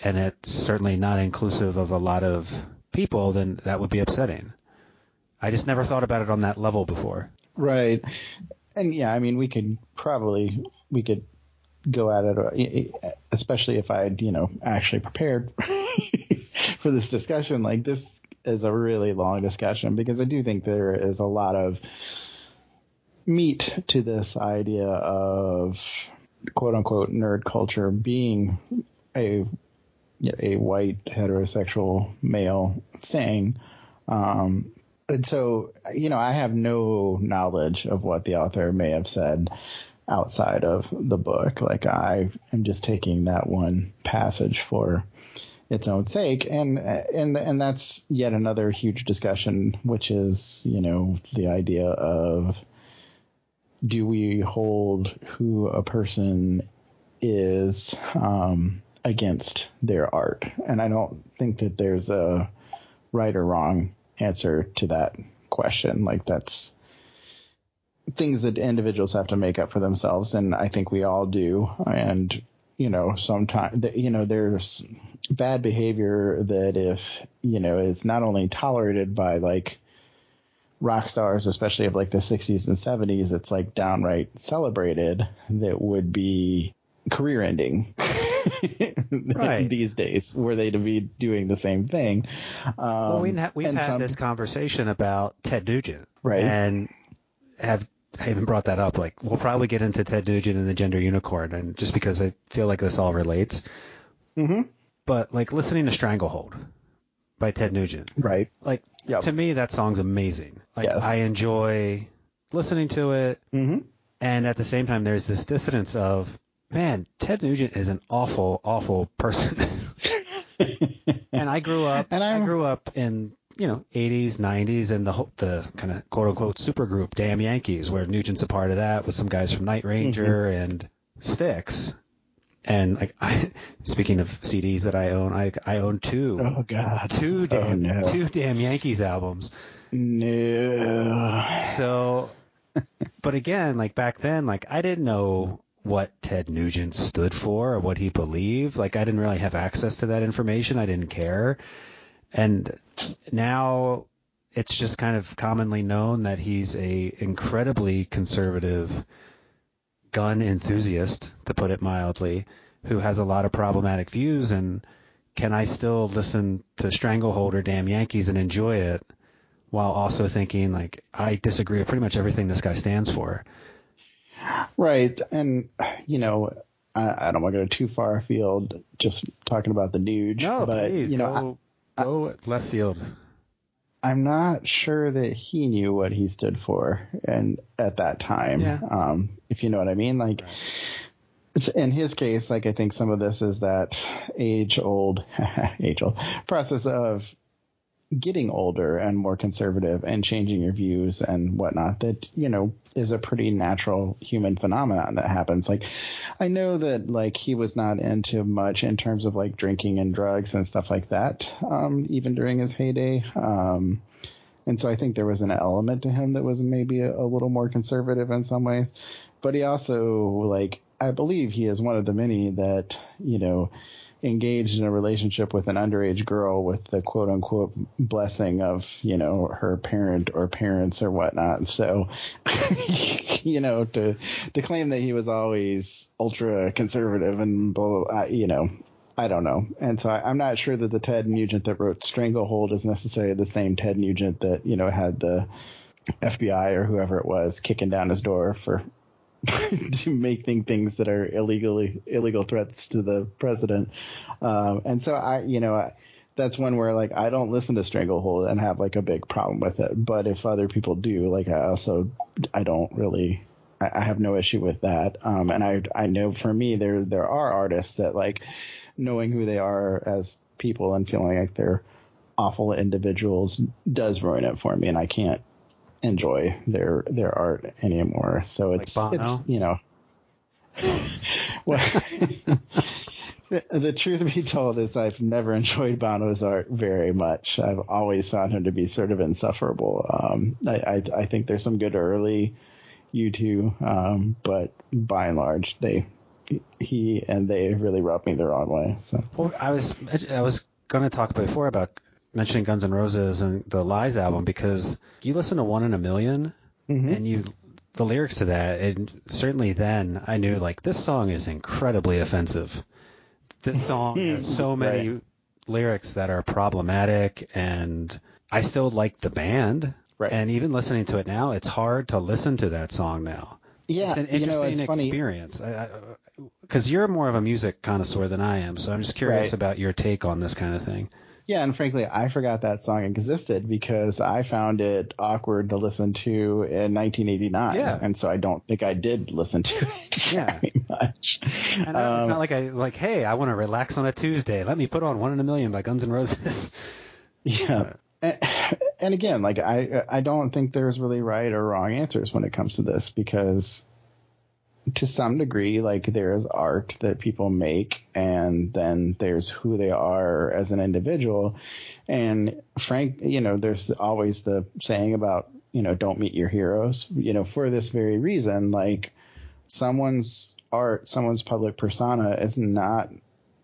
and it's certainly not inclusive of a lot of people, then that would be upsetting. I just never thought about it on that level before.
Right. And yeah, I mean, we could probably we could go at it, uh, especially if I had you know actually prepared [laughs] for this discussion. Like this is a really long discussion because I do think there is a lot of meat to this idea of quote unquote nerd culture being a a white heterosexual male thing. Um, and so, you know, I have no knowledge of what the author may have said outside of the book. Like I am just taking that one passage for its own sake. And, and, and that's yet another huge discussion, which is, you know, the idea of do we hold who a person is, um, against their art? And I don't think that there's a right or wrong answer to that question. Like that's things that individuals have to make up for themselves. And I think we all do. And, you know, sometimes, you know, there's bad behavior that if, you know, is not only tolerated by like rock stars, especially of like the 60s and 70s, it's like downright celebrated that would be career ending. [laughs]
Right. [laughs]
these days, were they to be doing the same thing? Um,
Well, we ha- we've had
some-
this conversation about Ted Nugent,
Right.
And have I even brought that up. Like, we'll probably get into Ted Nugent and the gender unicorn, and just because I feel like this all relates.
Mhm.
But like listening to Stranglehold by Ted Nugent,
Right.
like
Yep.
to me that song's amazing. Like
Yes.
I enjoy listening to it,
Mm-hmm.
and at the same time there's this dissonance of man, Ted Nugent is an awful, awful person. [laughs] and I grew up,
And
I
I'm-
grew up in you know 80s, 90s, and the the kind of quote unquote supergroup Damn Yankees, where Nugent's a part of that with some guys from Night Ranger
Mm-hmm.
and Styx. And like, [laughs] I, speaking of CDs that I own, I I own two,
Oh God.
two damn,
oh, no.
two damn Yankees albums.
No.
So, but again, like back then, like I didn't know what Ted Nugent stood for or what he believed. Like I didn't really have access to that information. I didn't care. And now it's just kind of commonly known that he's a incredibly conservative gun enthusiast, to put it mildly, who has a lot of problematic views and can I still listen to Stranglehold or Damn Yankees and enjoy it while also thinking like I disagree with pretty much everything this guy stands for.
Right. And, you know, I, I don't want to go too far afield just talking about the Nuge.
No,
but,
please
you know,
go go left field.
I, I'm not sure that he knew what he stood for and at that time.
Yeah.
Um, if you know what I mean. Like, it's- in his case, like I think some of this is that age old, [laughs] age old process of getting older and more conservative and changing your views and whatnot that you know is a pretty natural human phenomenon that happens like i know that like he was not into much in terms of like drinking and drugs and stuff like that um even during his heyday um and so I think there was an element to him that was maybe a, a little more conservative in some ways. But he also, like, I believe he is one of the many that, you know, engaged in a relationship with an underage girl with the quote unquote blessing of, you know, her parent or parents or whatnot. So, [laughs] you know, to, to claim that he was always ultra conservative and, blah, you know, I don't know. And so I, I'm not sure that the Ted Nugent that wrote Stranglehold is necessarily the same Ted Nugent that, you know, had the FBI or whoever it was kicking down his door for [laughs] to making things that are illegally illegal threats to the president. Um, and so I, you know, I, that's one where like I don't listen to Stranglehold and have like a big problem with it. But if other people do, like I also I don't really I, I have no issue with that. Um, and I I know for me there there are artists that like knowing who they are as people and feeling like they're awful individuals does ruin it for me, and I can't enjoy their their art anymore. So it's
Bono?
it's you know. [laughs] well, [laughs] the, the truth be told is I've never enjoyed Bono's art very much. I've always found him to be sort of insufferable. Um, I, I I think there's some good early U2, um, but by and large they he and they really rubbed me the wrong way. So
Well, I was I was going to talk before about mentioning Guns N' Roses and the Lies album because you listen to One in a Million mm-hmm. and you the lyrics to that and certainly then I knew like this song is incredibly offensive. This [laughs] song has so many
Right.
lyrics that are problematic and I still like the band.
Right.
And even listening to it now, it's hard to listen to that song now.
yeah,
It's an
you know
interesting
it's
experience. Because you're more of a music connoisseur than I am, so I'm just curious
Right.
about your take on this kind of thing.
Yeah, and frankly, I forgot that song existed because I found it awkward to listen to in 1989.
Yeah.
and so I don't think I did listen to it [laughs]
Yeah.
very much.
And I- it's
Um,
not like I like, hey, I want to relax on a Tuesday. Let me put on One in a Million by Guns N' Roses.
Yeah. And, and again, like I, I don't think there's really right or wrong answers when it comes to this because to some degree, like there is art that people make and then there's who they are as an individual. And Frank, you know, there's always the saying about, you know, don't meet your heroes, you know, for this very reason, like someone's art, someone's public persona is not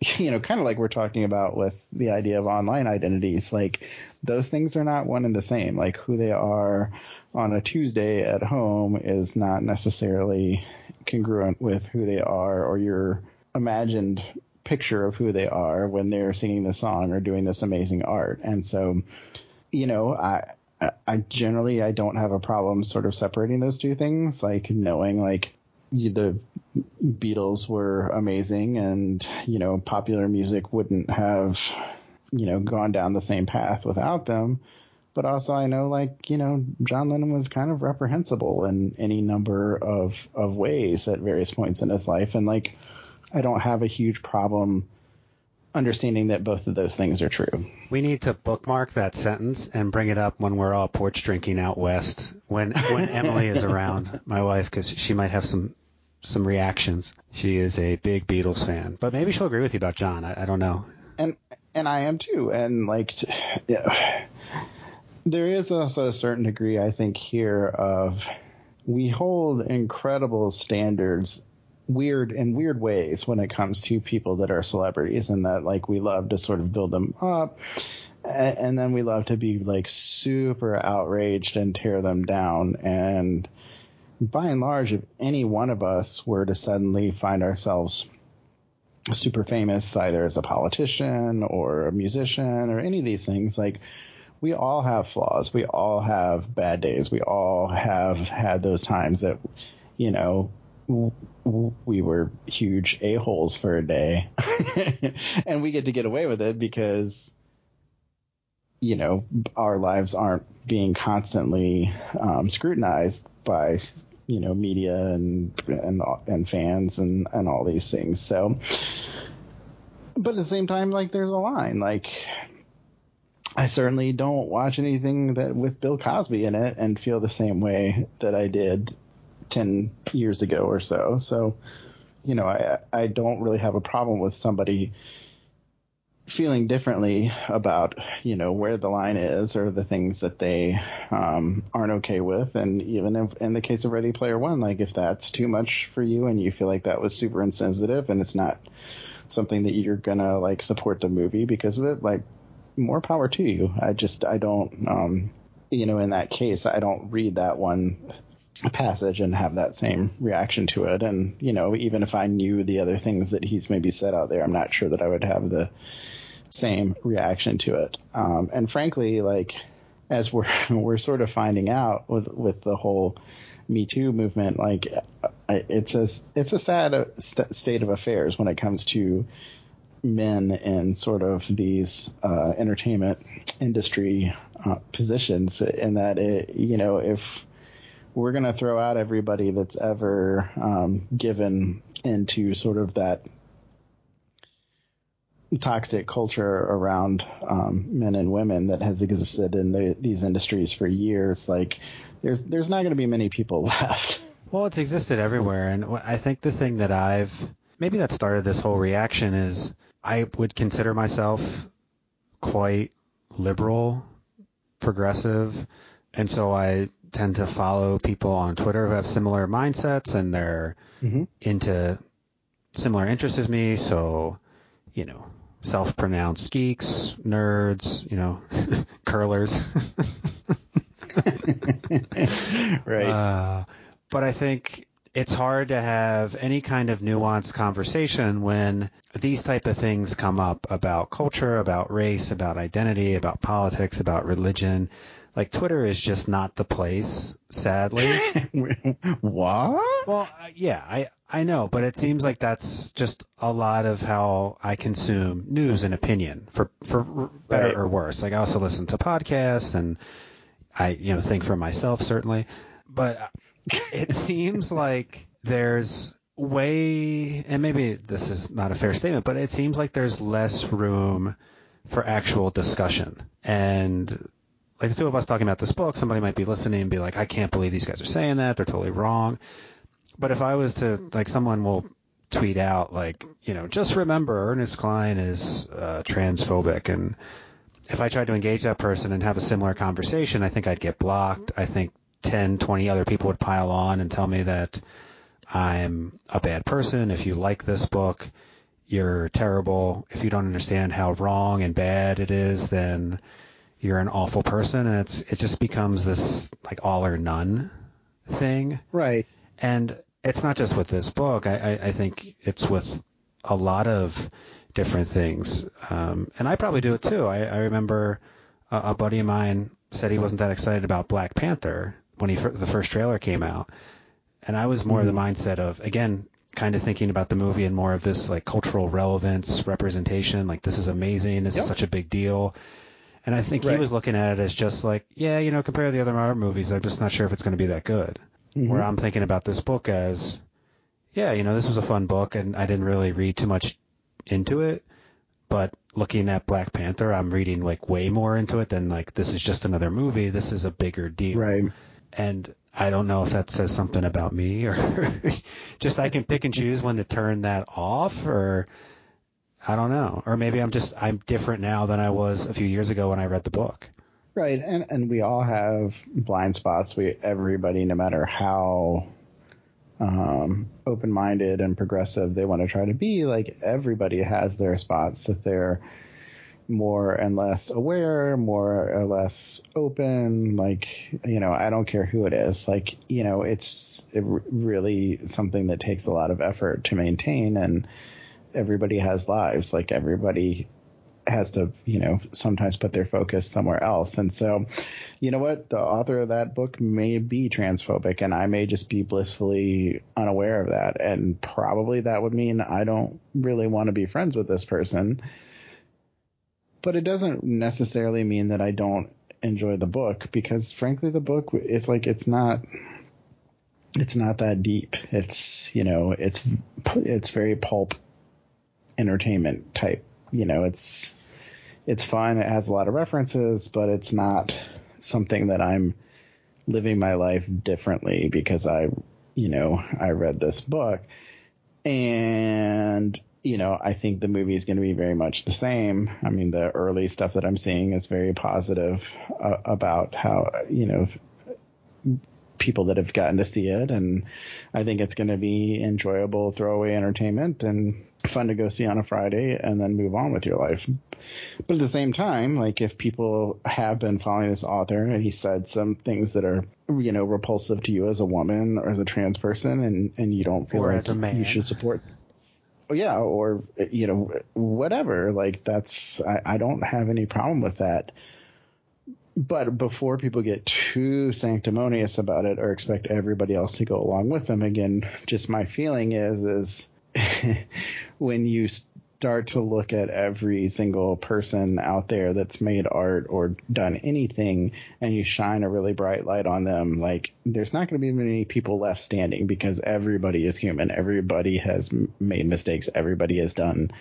[laughs] you know, kind of like we're talking about with the idea of online identities, like those things are not one and the same. Like who they are on a Tuesday at home is not necessarily congruent with who they are or your imagined picture of who they are when they're singing the song or doing this amazing art. And so, you know, I, I generally, I don't have a problem sort of separating those two things, like knowing like the Beatles were amazing and, you know, popular music wouldn't have, you know, gone down the same path without them. But also I know like, you know, John Lennon was kind of reprehensible in any number of, of ways at various points in his life. And like, I don't have a huge problem understanding that both of those things are true.
We need to bookmark that sentence and bring it up when we're all porch drinking out west. When when [laughs] Emily is around, my wife, because she might have some some reactions. She is a big Beatles fan, but maybe she'll agree with you about John. I, I don't know.
and and I am too. And like, yeah, there is also a certain degree, I think, here of we hold incredible standards, weird in weird ways when it comes to people that are celebrities, and that like we love to sort of build them up. And then we love to be like super outraged and tear them down. And by and large, if any one of us were to suddenly find ourselves super famous either as a politician or a musician or any of these things like we all have flaws. We all have bad days. We all have had those times that you know we were huge a-holes for a day. [laughs] And we get to get away with it because you know our lives aren't being constantly um, scrutinized by you know media and and and fans and and all these things. So but at the same time like there's a line. Like I certainly don't watch anything that with Bill Cosby in it and feel the same way that I did 10 years ago or so. So you know I I don't really have a problem with somebody feeling differently about you know where the line is or the things that they um, aren't okay with. And even if, in the case of ready player one like if that's too much for you and you feel like that was super insensitive and it's not something that you're gonna like support the movie because of it like more power to you i just i don't um you know in that case i don't read that one passage and have that same reaction to it and you know even if i knew the other things that he's maybe said out there i'm not sure that i would have the same reaction to it. Um, and frankly, like as we're [laughs] we're sort of finding out with with the whole Me Too movement, like it's a it's a sad uh, st- state of affairs when it comes to men in sort of these uh, entertainment industry uh, positions. In that, it, you know, if we're gonna throw out everybody that's ever um, given into sort of that toxic culture around um, men and women that has existed in the, these industries for years, like there's there's not going to be many people [laughs] left.
Well, it's existed everywhere, and I think the thing that I've maybe that started this whole reaction is I would consider myself quite liberal, progressive, and so I tend to follow people on Twitter who have similar mindsets and they're
Mhm.
into similar interests as me. So, you know, self-pronounced geeks, nerds, you know, [laughs] curlers. [laughs]
right.
Uh, but I think it's hard to have any kind of nuanced conversation when these type of things come up about culture, about race, about identity, about politics, about religion. Like Twitter is just not the place, sadly. [laughs]
what?
Well, uh, yeah, I I know, but it seems like that's just a lot of how I consume news and opinion, for for better
Right.
or worse. Like I also listen to podcasts, and I you know think for myself certainly, but it seems like there's way, and maybe this is not a fair statement, but it seems like there's less room for actual discussion and like the two of us talking about this book, somebody might be listening and be like, I can't believe these guys are saying that. They're totally wrong. But if I was to, like, someone will tweet out, like, you know, just remember Ernest Cline is uh, transphobic. And if I tried to engage that person and have a similar conversation, I think I'd get blocked. I think 10, 20 other people would pile on and tell me that I'm a bad person. If you like this book, you're terrible. If you don't understand how wrong and bad it is, then you're an awful person and it's it just becomes this like all or none thing
Right.
and it's not just with this book i i, I think it's with a lot of different things um and i probably do it too i i remember a, a buddy of mine said he wasn't that excited about black panther when he the first trailer came out and i was more of the mindset of again kind of thinking about the movie and more of this like cultural relevance representation like this is amazing this
Yep.
is such a big deal and I think he was looking at it as just like, yeah, you know, compared to the other Marvel movies, I'm just not sure if it's going to be that good.
Mhm.
Where I'm thinking about this book as, yeah, you know, this was a fun book, and I didn't really read too much into it. But looking at Black Panther, I'm reading like way more into it than like this is just another movie. This is a bigger deal.
Right.
And I don't know if that says something about me or [laughs] just I can pick and choose when to turn that off or I don't know. Or maybe I'm just I'm different now than I was a few years ago when I read the book.
Right, and and we all have blind spots. We everybody, no matter how um, open-minded and progressive they want to try to be, like everybody has their spots that they're more and less aware, more or less open. Like you know, I don't care who it is. Like you know, it's really something that takes a lot of effort to maintain, and everybody has lives. Like everybody has to, you know, sometimes put their focus somewhere else. And so, you know what? The author of that book may be transphobic and I may just be blissfully unaware of that. And probably that would mean I don't really want to be friends with this person. But it doesn't necessarily mean that I don't enjoy the book because frankly the book it's like it's not it's not that deep. It's, you know, it's it's very pulp entertainment type. You know, it's it's fun. It has a lot of references, but it's not something that I'm living my life differently because I, you know, I read this book and you know, I think the movie is going to be very much the same. I mean, the early stuff that I'm seeing is very positive uh, about how, you know, people that have gotten to see it. And I think it's going to be enjoyable throwaway entertainment and fun to go see on a Friday and then move on with your life. But at the same time, like if people have been following this author and he said some things that are, you know, repulsive to you as a woman or as a trans person and, and you don't feel
Or
like
as a man.
you should support yeah, or you know, whatever. Like that's I, I don't have any problem with that. But before people get too sanctimonious about it or expect everybody else to go along with them, again, just my feeling is is [laughs] when you start to look at every single person out there that's made art or done anything and you shine a really bright light on them, like there's not going to be many people left standing because everybody is human. Everybody has made mistakes. Everybody has done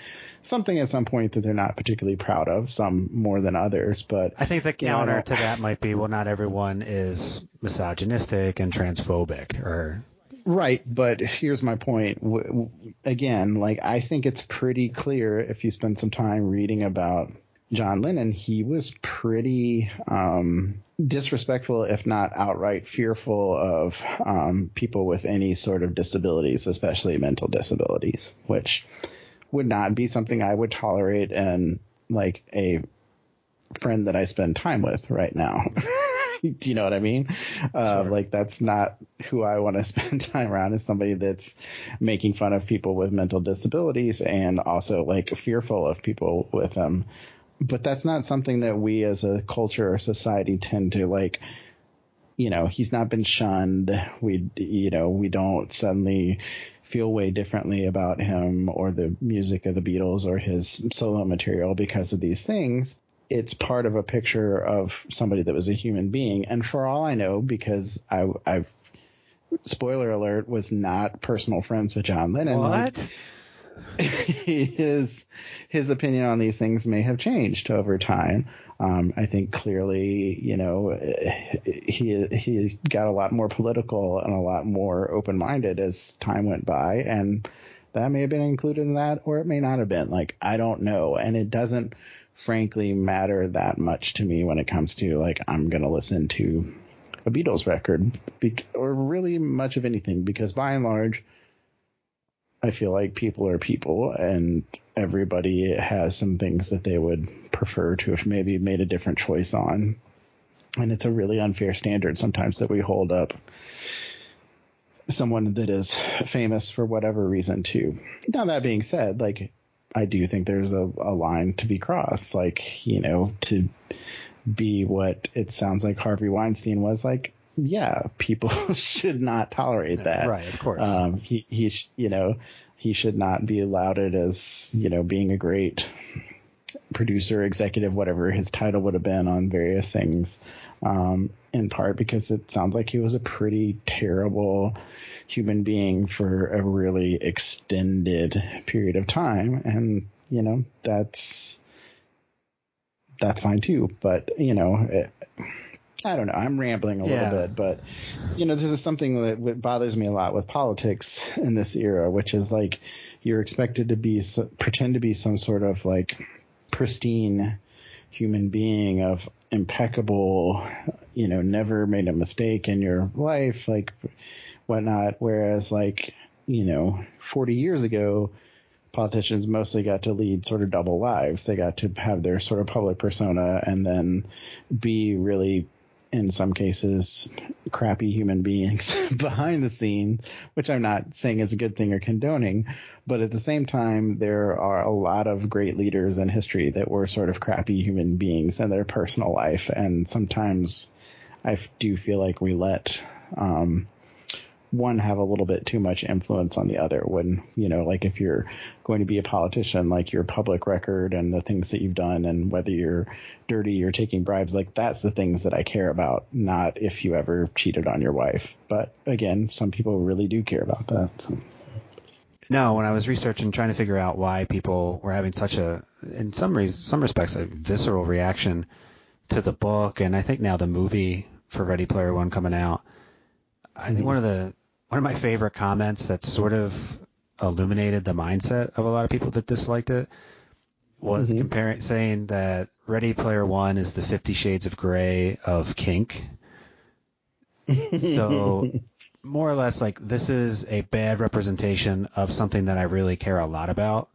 something at some point that they're not particularly proud of, some more than others. But
I think the counter you know, to that might be, well, not everyone is misogynistic and transphobic or
Right, but here's my point. Again, like I think it's pretty clear if you spend some time reading about John Lennon, he was pretty um, disrespectful, if not outright fearful of um, people with any sort of disabilities, especially mental disabilities, which would not be something I would tolerate in like a friend that I spend time with right now. [laughs] [laughs] Do you know what I mean? Uh, sure. Like that's not who I want to [laughs] spend time around. Is somebody that's making fun of people with mental disabilities and also like fearful of people with them. But that's not something that we as a culture or society tend to like. You know, he's not been shunned. We, you know, we don't suddenly feel way differently about him or the music of the Beatles or his solo material because of these things it's part of a picture of somebody that was a human being. And for all I know, because I, I've spoiler alert was not personal friends with John Lennon.
What? [laughs]
His his opinion on these things may have changed over time. Um, I think clearly, you know, he he got a lot more political and a lot more open minded as time went by, and that may have been included in that, or it may not have been. Like I don't know, and it doesn't frankly matter that much to me when it comes to like I'm gonna listen to a Beatles record or really much of anything because by and large I feel like people are people and everybody has some things that they would prefer to have maybe made a different choice on. And it's a really unfair standard sometimes that we hold up someone that is famous for whatever reason too. Now that being said, like I do think there's a, a line to be crossed, like, you know, to be what it sounds like Harvey Weinstein was like, yeah, people [laughs] should not tolerate that.
Right, of course.
Um, he, he, you know, he should not be lauded as, you know, being a great producer, executive, whatever his title would have been on various things. Um, in part because it sounds like he was a pretty terrible human being for a really extended period of time. And, you know, that's, that's fine too. But, you know, it, I don't know. I'm rambling a yeah. little bit, but you know, this is something that bothers me a lot with politics in this era, which is like you're expected to be pretend to be some sort of like pristine human being of impeccable, you know, never made a mistake in your life, like whatnot. Whereas like, you know, 40 years ago, politicians mostly got to lead sort of double lives. They got to have their sort of public persona and then be really in some cases crappy human beings [laughs] behind the scenes, which I'm not saying is a good thing or condoning, but at the same time, there are a lot of great leaders in history that were sort of crappy human beings in their personal life, and sometimes I do feel like we let um, one have a little bit too much influence on the other when you know like if you're going to be a politician like your public record and the things that you've done and whether you're dirty or taking bribes like that's the things that I care about not if you ever cheated on your wife but again some people really do care about that so.
No, when I was researching, trying to figure out why people were having such a, in some re- some respects, a visceral reaction to the book, and I think now the movie for Ready Player One coming out, I think one of the one of my favorite comments that sort of illuminated the mindset of a lot of people that disliked it was mm-hmm. comparing saying that Ready Player One is the Fifty Shades of Grey of kink. so [laughs] more or less like this is a bad representation of something that I really care a lot about.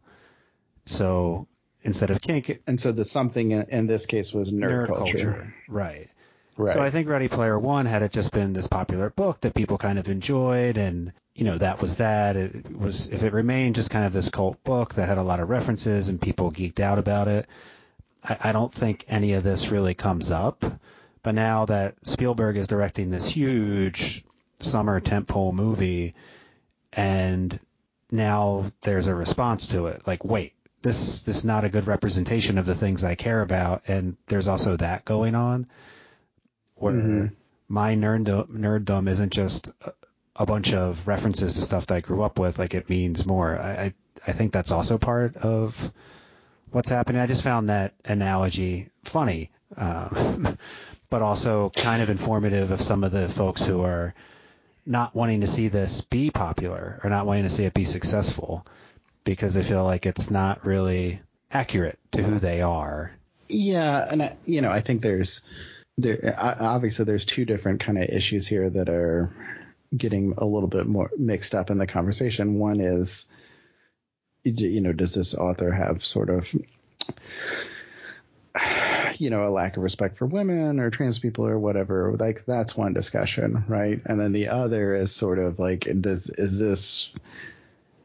So instead of kink,
and so the something in this case was nerd,
nerd culture.
culture.
right?
Right.
So I think Ready Player One had it just been this popular book that people kind of enjoyed, and you know that was that. It was if it remained just kind of this cult book that had a lot of references and people geeked out about it. I, I don't think any of this really comes up. But now that Spielberg is directing this huge summer tentpole movie, and now there's a response to it. Like, wait, this this is not a good representation of the things I care about, and there's also that going on, where
Mhm.
my nerddom, nerddom isn't just a, bunch of references to stuff that I grew up with. Like it means more. I I, I think that's also part of what's happening. I just found that analogy funny, uh, [laughs] but also kind of informative of some of the folks who are not wanting to see this be popular or not wanting to see it be successful because they feel like it's not really accurate to who they are.
Yeah, and I, you know, I think there's there obviously there's two different kind of issues here that are getting a little bit more mixed up in the conversation. One is, you know, does this author have sort of you know, a lack of respect for women or trans people or whatever. Like that's one discussion, right? And then the other is sort of like, does is this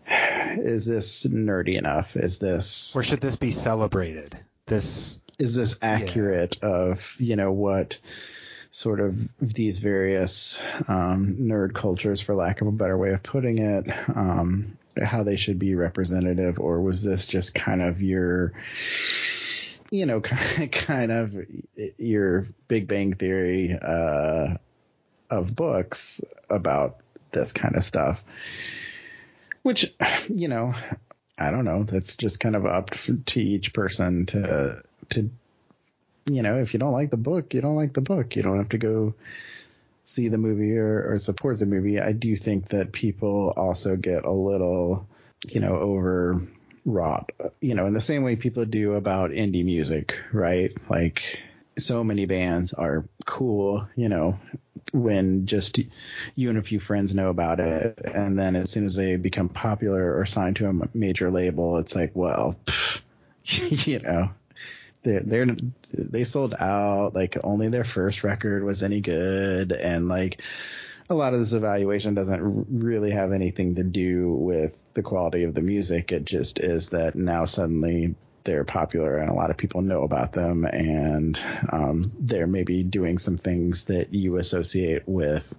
is this nerdy enough? Is this
Or should this be celebrated? This
is this accurate of you know what sort of these various um, nerd cultures, for lack of a better way of putting it, um, how they should be representative, or was this just kind of your you know [laughs] kind of your Big Bang Theory uh, of books about this kind of stuff, which you know. I don't know. That's just kind of up to each person to to you know, if you don't like the book, you don't like the book. You don't have to go see the movie or, or support the movie. I do think that people also get a little, you know, overwrought, you know, in the same way people do about indie music, right? Like so many bands are cool, you know, when just you and a few friends know about it. And then as soon as they become popular or signed to a major label, it's like, well, pff, [laughs] you know, they're, they're they sold out. Like only their first record was any good. And like a lot of this evaluation doesn't really have anything to do with the quality of the music. It just is that now suddenly they're popular and a lot of people know about them. And um, they're maybe doing some things that you associate with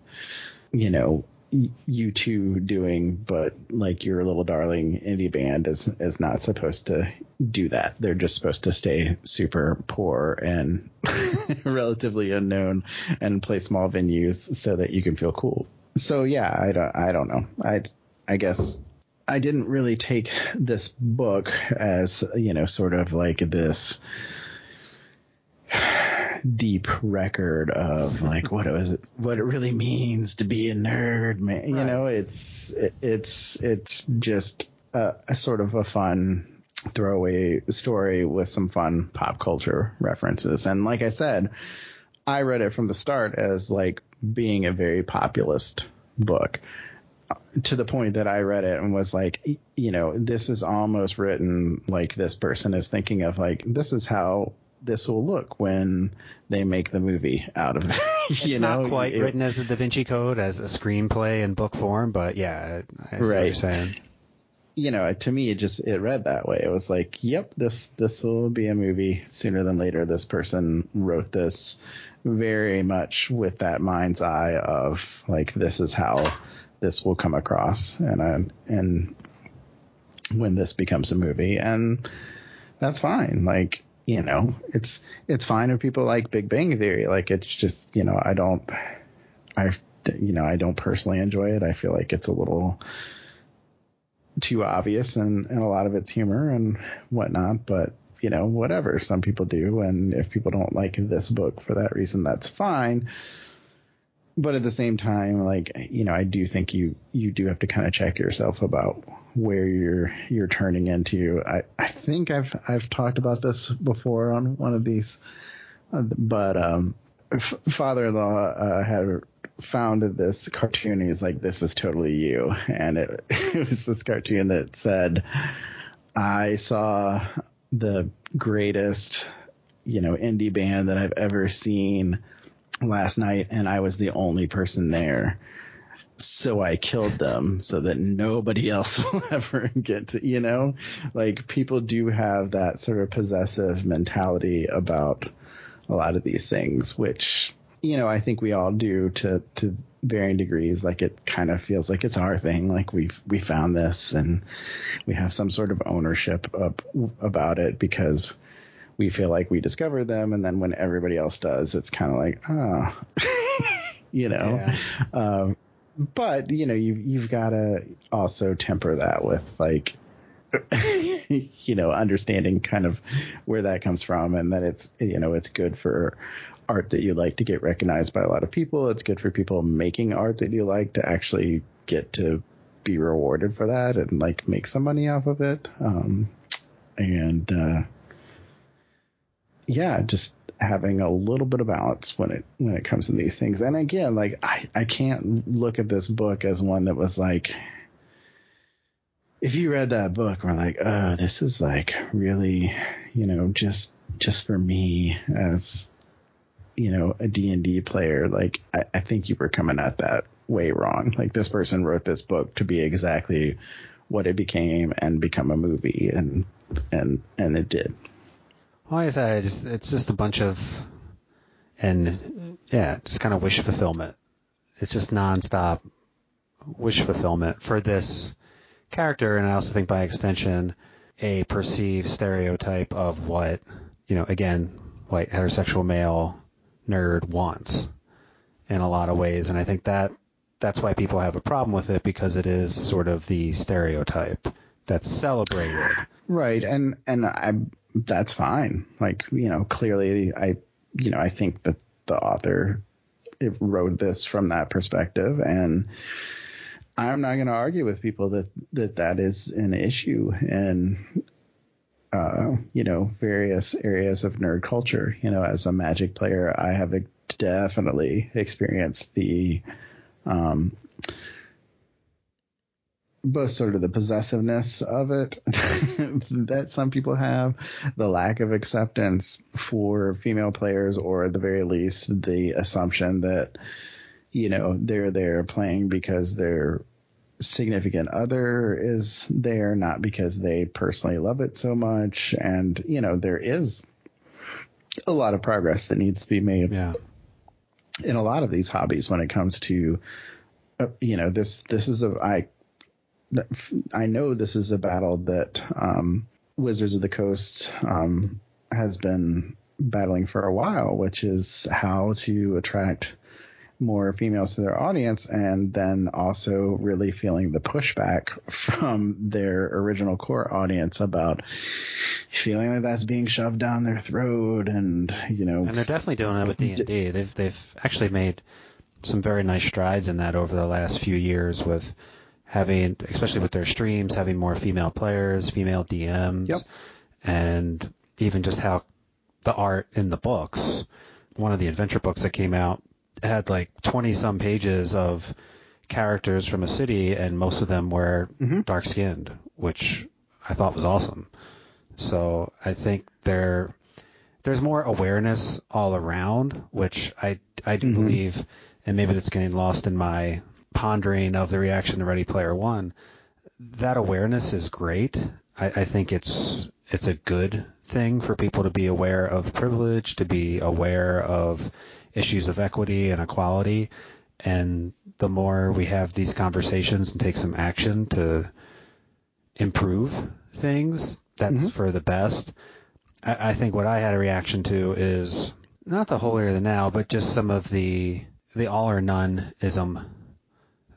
you know U2 doing, but like your little darling indie band is is not supposed to do that. They're just supposed to stay super poor and [laughs] relatively unknown and play small venues so that you can feel cool. So yeah, I don't I don't know. I I guess I didn't really take this book as, you know, sort of like this deep record of like what it was what it really means to be a nerd man you know it's it, it's it's just a, a sort of a fun throwaway story with some fun pop culture references. And like i said i read it from the start as like being a very populist book uh, to the point that I read it and was like, you know, this is almost written like this person is thinking of like, this is how this will look when they make the movie out of it. [laughs]
it's
you
not
know,
quite
It-
written as the Da Vinci Code as a screenplay in book form, but yeah, I see what
Right.
you're saying.
you know, to me, it just it read that way. It was like, yep, this this will be a movie sooner than later. This person wrote this very much with that mind's eye of like, this is how this will come across, and I, and when this becomes a movie, and that's fine. Like, you know, it's it's fine if people like Big Bang Theory. Like, it's just you know, I don't, I you know, I don't personally enjoy it. I feel like it's a little too obvious and, and a lot of it's humor and whatnot, but you know, whatever. Some people do. And if people don't like this book for that reason, that's fine. But at the same time, like, you know, I do think you, you do have to kind of check yourself about where you're, you're turning into. I, I think I've, I've talked about this before on one of these, uh, but, um, f- father-in-law, uh, had found this cartoon. He's like, "This is totally you," and it, [laughs] it was this cartoon that said, "I saw the greatest, you know, indie band that I've ever seen last night, and I was the only person there." So I killed them so that nobody [laughs] else will ever get to, you know, like people do have that sort of possessive mentality about a lot of these things, which you know, I think we all do to to varying degrees. Like it kind of feels like it's our thing. Like we we found this and we have some sort of ownership up about it because we feel like we discovered them, and then when everybody else does, it's kind of like, oh, [laughs] you know.
Yeah.
Um, but you know, you've you've got to also temper that with like, [laughs] you know, understanding kind of where that comes from, and that it's you know it's good for art that you like to get recognized by a lot of people. It's good for people making art that you like to actually get to be rewarded for that and like make some money off of it. Um, and uh, yeah, just having a little bit of balance when it when it comes to these things. And again, like I I can't look at this book as one that was like if you read that book we're like, oh, this is like really, you know, just just for me as you know, a D&D player, like I, I think you were coming at that way wrong. Like this person wrote this book to be exactly what it became and become a movie and and and it did.
Well, like I said, it's, it's just a bunch of, and yeah, just kind of wish fulfillment. It's just nonstop wish fulfillment for this character, and I also think by extension, a perceived stereotype of what, you know, again, white heterosexual male nerd wants in a lot of ways, and I think that that's why people have a problem with it because it is sort of the stereotype that's celebrated.
Right, and and I that's fine. Like you know, clearly, I you know, I think that the author wrote this from that perspective, and I'm not going to argue with people that that that is an issue in uh, you know various areas of nerd culture. You know, as a Magic player, I have definitely experienced the um, both sort of the possessiveness of it [laughs] that some people have, the lack of acceptance for female players, or at the very least, the assumption that, you know, they're there playing because their significant other is there, not because they personally love it so much. And, you know, there is a lot of progress that needs to be made
Yeah.
in a lot of these hobbies when it comes to uh, you know this this is a I I know this is a battle that um, Wizards of the Coast um, has been battling for a while, which is how to attract more females to their audience and then also really feeling the pushback from their original core audience about feeling like that's being shoved down their throat and you know
And they're definitely doing it with D and D. They've they've actually made some very nice strides in that over the last few years with having, especially with their streams, having more female players, female DMs,
Yep.
and even just how the art in the books. One of the adventure books that came out had like twenty some pages of characters from a city, and most of them were
Mhm.
dark skinned, which I thought was awesome. So I think there there's more awareness all around, which I I do
Mhm.
believe, and maybe that's getting lost in my pondering of the reaction to Ready Player One. That awareness is great. I, I think it's it's a good thing for people to be aware of privilege, to be aware of issues of equity and equality, and the more we have these conversations and take some action to improve things, that's
Mhm.
for the best. I, I think what I had a reaction to is not the holier than now, but just some of the the all or none ism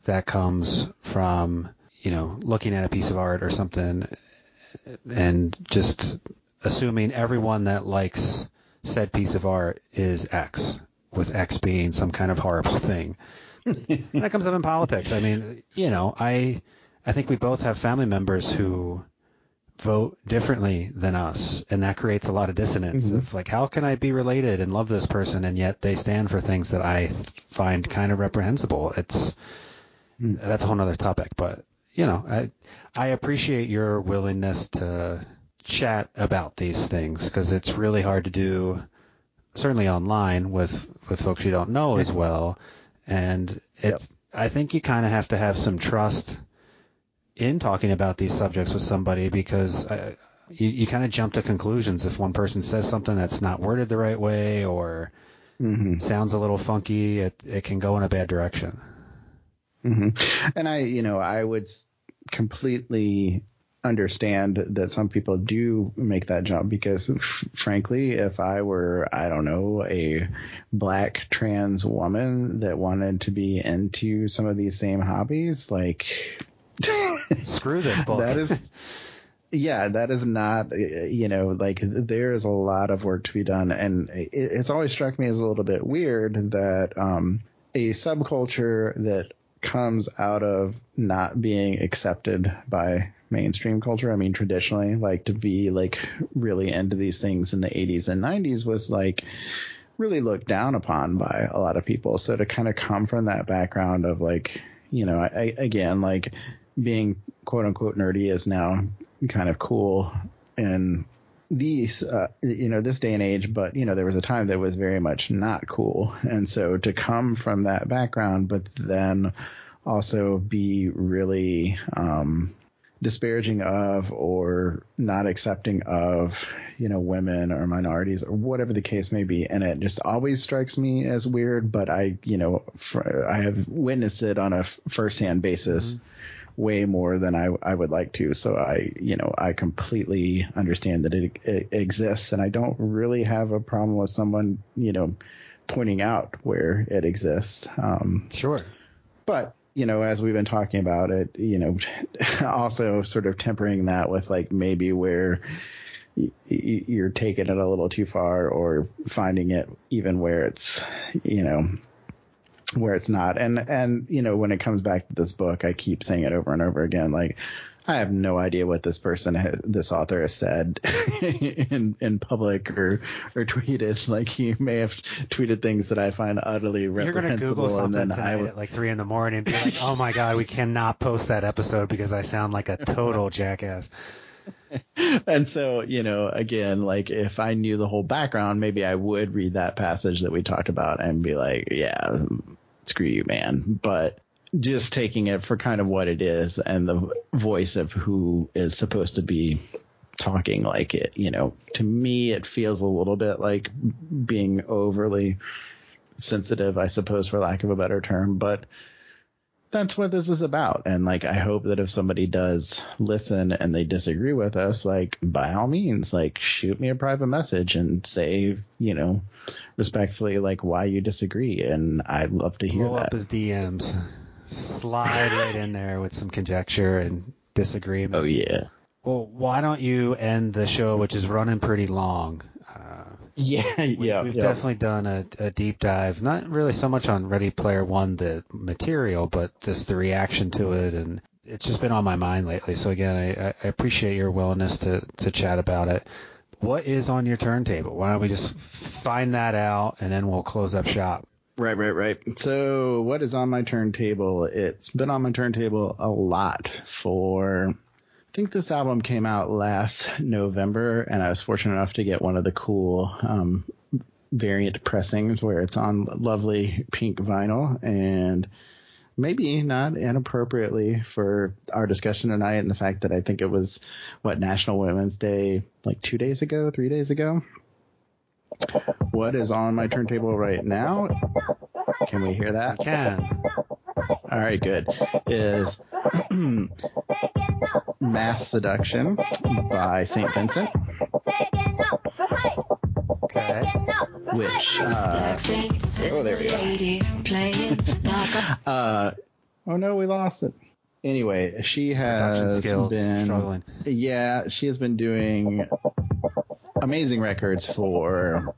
that comes from you know looking at a piece of art or something and just assuming everyone that likes said piece of art is X, with X being some kind of horrible thing. and [laughs] that comes up in politics. I mean, you know, I I think we both have family members who vote differently than us, and that creates a lot of dissonance
Mhm.
of like, how can I be related and love this person, and yet they stand for things that I find kind of reprehensible. It's. That's a whole nother topic, but you know, I I appreciate your willingness to chat about these things because it's really hard to do, certainly online with with folks you don't know as well, and it's I think you kind of have to have some trust in talking about these subjects with somebody because uh, you, you kind of jump to conclusions if one person says something that's not worded the right way or
hmm
sounds a little funky, it it can go in a bad direction.
Hmm And I, you know, I would completely understand that some people do make that jump because f- frankly, if I were, I don't know, a black trans woman that wanted to be into some of these same hobbies, like [laughs]
Screw this book.
that is yeah that is not you know like there is a lot of work to be done and it, it's always struck me as a little bit weird that um a subculture that comes out of not being accepted by mainstream culture. I mean traditionally like to be like really into these things in the 80s and 90s was like really looked down upon by a lot of people. So to kind of come from that background of like you know I, I again like being quote unquote nerdy is now kind of cool in these uh, you know this day and age but you know there was a time that was very much not cool. And so to come from that background but then also be really um disparaging of or not accepting of you know women or minorities or whatever the case may be. And it just always strikes me as weird but i you know fr- i have witnessed it on a f- first-hand basis way more than I, I would like to. So I, you know, I completely understand that it, it exists and I don't really have a problem with someone, you know, pointing out where it exists. Um,
Sure.
but, you know, as we've been talking about it, you know, [laughs] also sort of tempering that with like maybe where y- y- you're taking it a little too far or finding it even where it's, you know, where it's not. And and you know when it comes back to this book, I keep saying it over and over again. Like I have no idea what this person, this author, has said [laughs] in in public or or tweeted. [laughs] Like he may have tweeted things that I find utterly reprehensible.
You're gonna Google
and
something
then I
tonight
would.
at like three in the morning and be like, "Oh my god, we cannot post that episode because I sound like a total [laughs] jackass."
and so you know again like if i knew the whole background maybe i would read that passage that we talked about and be like yeah screw you man. But just taking it for kind of what it is and the voice of who is supposed to be talking like it you know to me it feels a little bit like being overly sensitive i suppose for lack of a better term. But that's what this is about. And like, I hope that if somebody does listen and they disagree with us, like, by all means, like, shoot me a private message and say, you know, respectfully, like, why you disagree. And I'd love to hear
Blow
that.
up his DMs, slide right in there with some conjecture and disagreement.
oh, yeah.
Well, why don't you end the show, which is running pretty long?
Yeah. [laughs]
we,
yeah.
we've
yeah.
definitely done a, a deep dive, not really so much on Ready Player One, the material, but just the reaction to it, and it's just been on my mind lately. So again, I, I appreciate your willingness to to chat about it. What is on your turntable? Why don't we just find that out, and then we'll close up shop.
Right, right, right. So, what is on my turntable? It's been on my turntable a lot for. I think this album came out last November, and I was fortunate enough to get one of the cool um, variant pressings where it's on lovely pink vinyl. And maybe not inappropriately for our discussion tonight, and the fact that I think it was what National Women's Day like two days ago, three days ago. What is on my turntable right now? Can we hear that?
We can.
All right, good. Is [clears throat] Masseduction by St. Vincent,
Okay.
which, uh, oh, there we go. [laughs] Uh, oh no, we lost it. Anyway, she has
skills
been,
struggling.
yeah, she has been doing amazing records for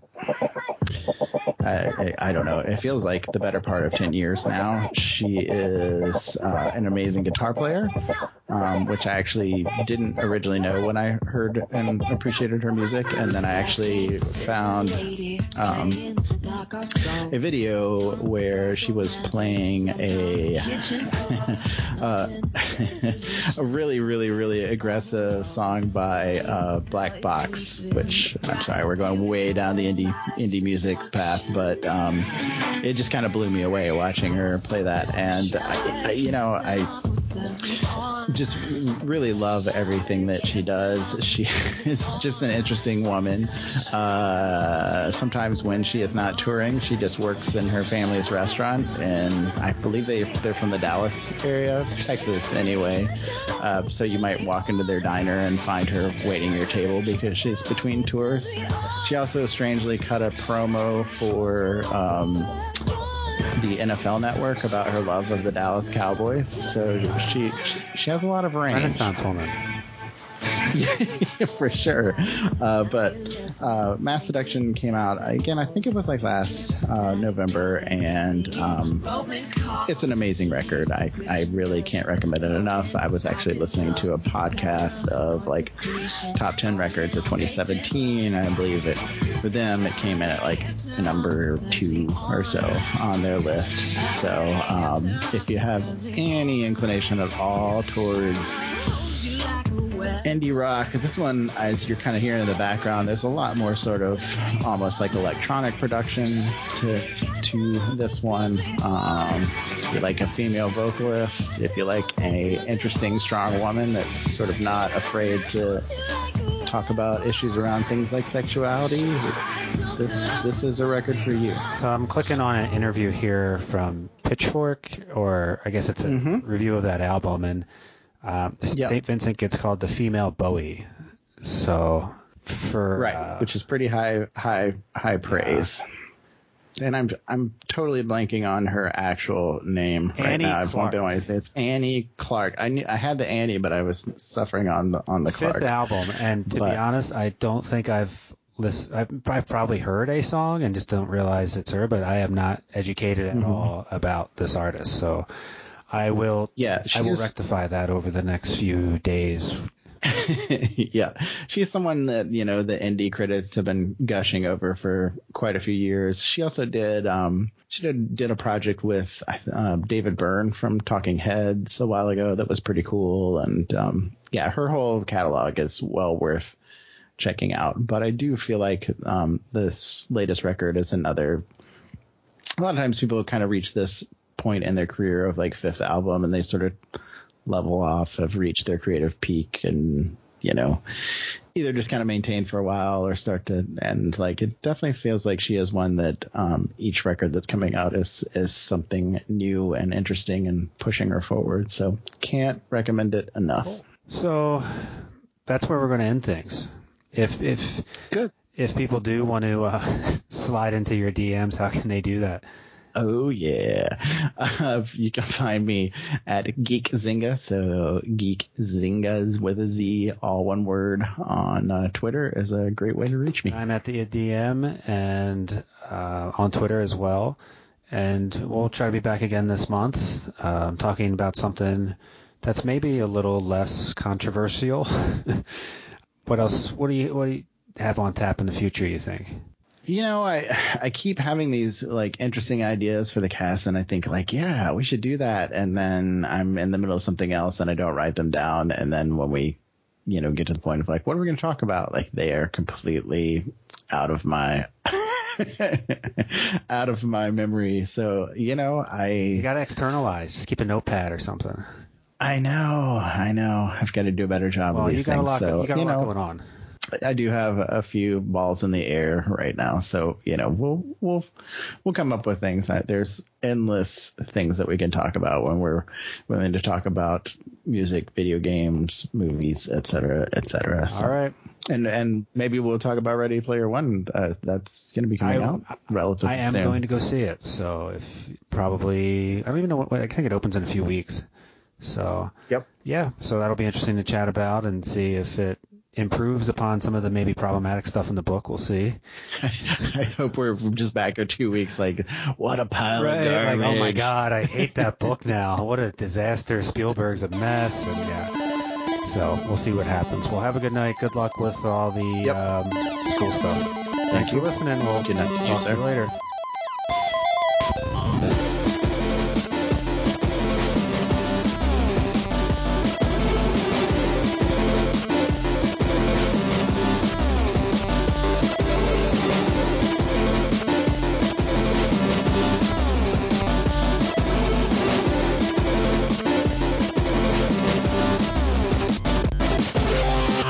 I, I, I don't know. It feels like the better part of 10 years now. She is uh, an amazing guitar player, um, which I actually didn't originally know when I heard and appreciated her music. And then I actually found um, a video where she was playing a [laughs] uh, [laughs] a really, really, really aggressive song by uh, Black Box, which I'm sorry, we're going way down the indie indie music path, but um, it just kind of blew me away watching her play that. And I, I, you know, I just really love everything that she does. She [laughs] is just an interesting woman. Uh, sometimes when she is not touring, she just works in her family's restaurant, and I believe they they're from the Dallas area, Texas, anyway. Uh, so you might walk into their diner and find her waiting your table because she's between tours. She also strangely cut a promo for. Um, the NFL Network about her love of the Dallas Cowboys. So she she, has a lot of range.
Renaissance woman. [laughs]
For sure. Uh, but uh, Masseduction came out again. I think it was like last uh, November, and um, it's an amazing record. I I really can't recommend it enough. I was actually listening to a podcast of like top ten records of 2017. I believe it for them it came in at like number two or so on their list. So um, if you have any inclination at all towards indie rock. This one, as you're kind of hearing in the background, there's a lot more sort of almost like electronic production to to this one. Um, if you like a female vocalist, if you like a interesting, strong woman that's sort of not afraid to talk about issues around things like sexuality, this this is a record for you.
So I'm clicking on an interview here from Pitchfork, or I guess it's a
Mhm.
review of that album, and um,
Yeah.
St. Vincent gets called the female Bowie. So for
right,
uh,
which is pretty high high high praise. And I'm I'm totally blanking on her actual name right
Annie
now. I've
Clark.
been wanting to say it's Annie Clark. I knew I had the Annie, but I was suffering on the on the
fifth
Clark.
album, and to be honest, I don't think I've listen. I've, I've probably heard a song and just don't realize it's her, but I am not educated at
Mhm.
all about this artist. So I will.
Yeah,
I will
she's-
rectify that over the next few days. [laughs]
yeah, she's someone that you know the indie critics have been gushing over for quite a few years. She also did um she did did a project with uh, David Byrne from Talking Heads a while ago that was pretty cool, and um yeah, her whole catalog is well worth checking out. But I do feel like um this latest record is another. A lot of times people kind of reach this point in their career of like fifth album and they sort of level off, have reached their creative peak, and you know, either just kind of maintain for a while or start to end. Like it definitely feels like she is one that um, each record that's coming out is is something new and interesting and pushing her forward. So can't recommend it enough.
So that's where we're going to end things. If if
Good.
if people do want to uh, [laughs] slide into your DMs, how can they do that?
Oh yeah, uh, [laughs] you can find me at Geek Zynga. So Geek Zyngas with a Z, all one word on uh, Twitter is a great way to reach me.
I'm at the DM and uh, on Twitter as well. And we'll try to be back again this month, um, talking about something that's maybe a little less controversial. [laughs] what else? What do you what do you have on tap in the future? You think?
You know, I [sighs] I keep having these like interesting ideas for the cast, and I think like, yeah, we should do that, and then I'm in the middle of something else, and I don't write them down, and then when we, you know, get to the point of like, what are we going to talk about? Like, they are completely out of my [laughs] out of my memory. So you know, I
You got to externalize. Just keep a notepad or something.
I know, I know, I've got to do a better job
Well,
of
you
these
got a
things.
lot.
so
you got a lot
know,
going on.
I do have a few balls in the air right now, so you know we'll we'll we'll come up with things. There's endless things that we can talk about when we're willing to talk about music, video games, movies, etc., cetera, et cetera. So-
All right.
and and maybe we'll talk about Ready Player One. Uh, that's going to be coming
I-
out relatively soon.
I am
soon.
going to go see it. So if probably I don't even know what I think it opens in a few weeks. So
Yep.
yeah, so that'll be interesting to chat about and see if it improves upon some of the maybe problematic stuff in the book. We'll see. [laughs]
I hope we're just back in two weeks. Like, what a pile of garbage!
like oh my god, I hate that [laughs] book now. What a disaster. Spielberg's a mess, and yeah. So we'll see what happens. Well, have a good night. Good luck with all the
Yep.
um, school stuff. Thanks
you.
for listening. We'll
Good night to you,
talk
sir.
to you later.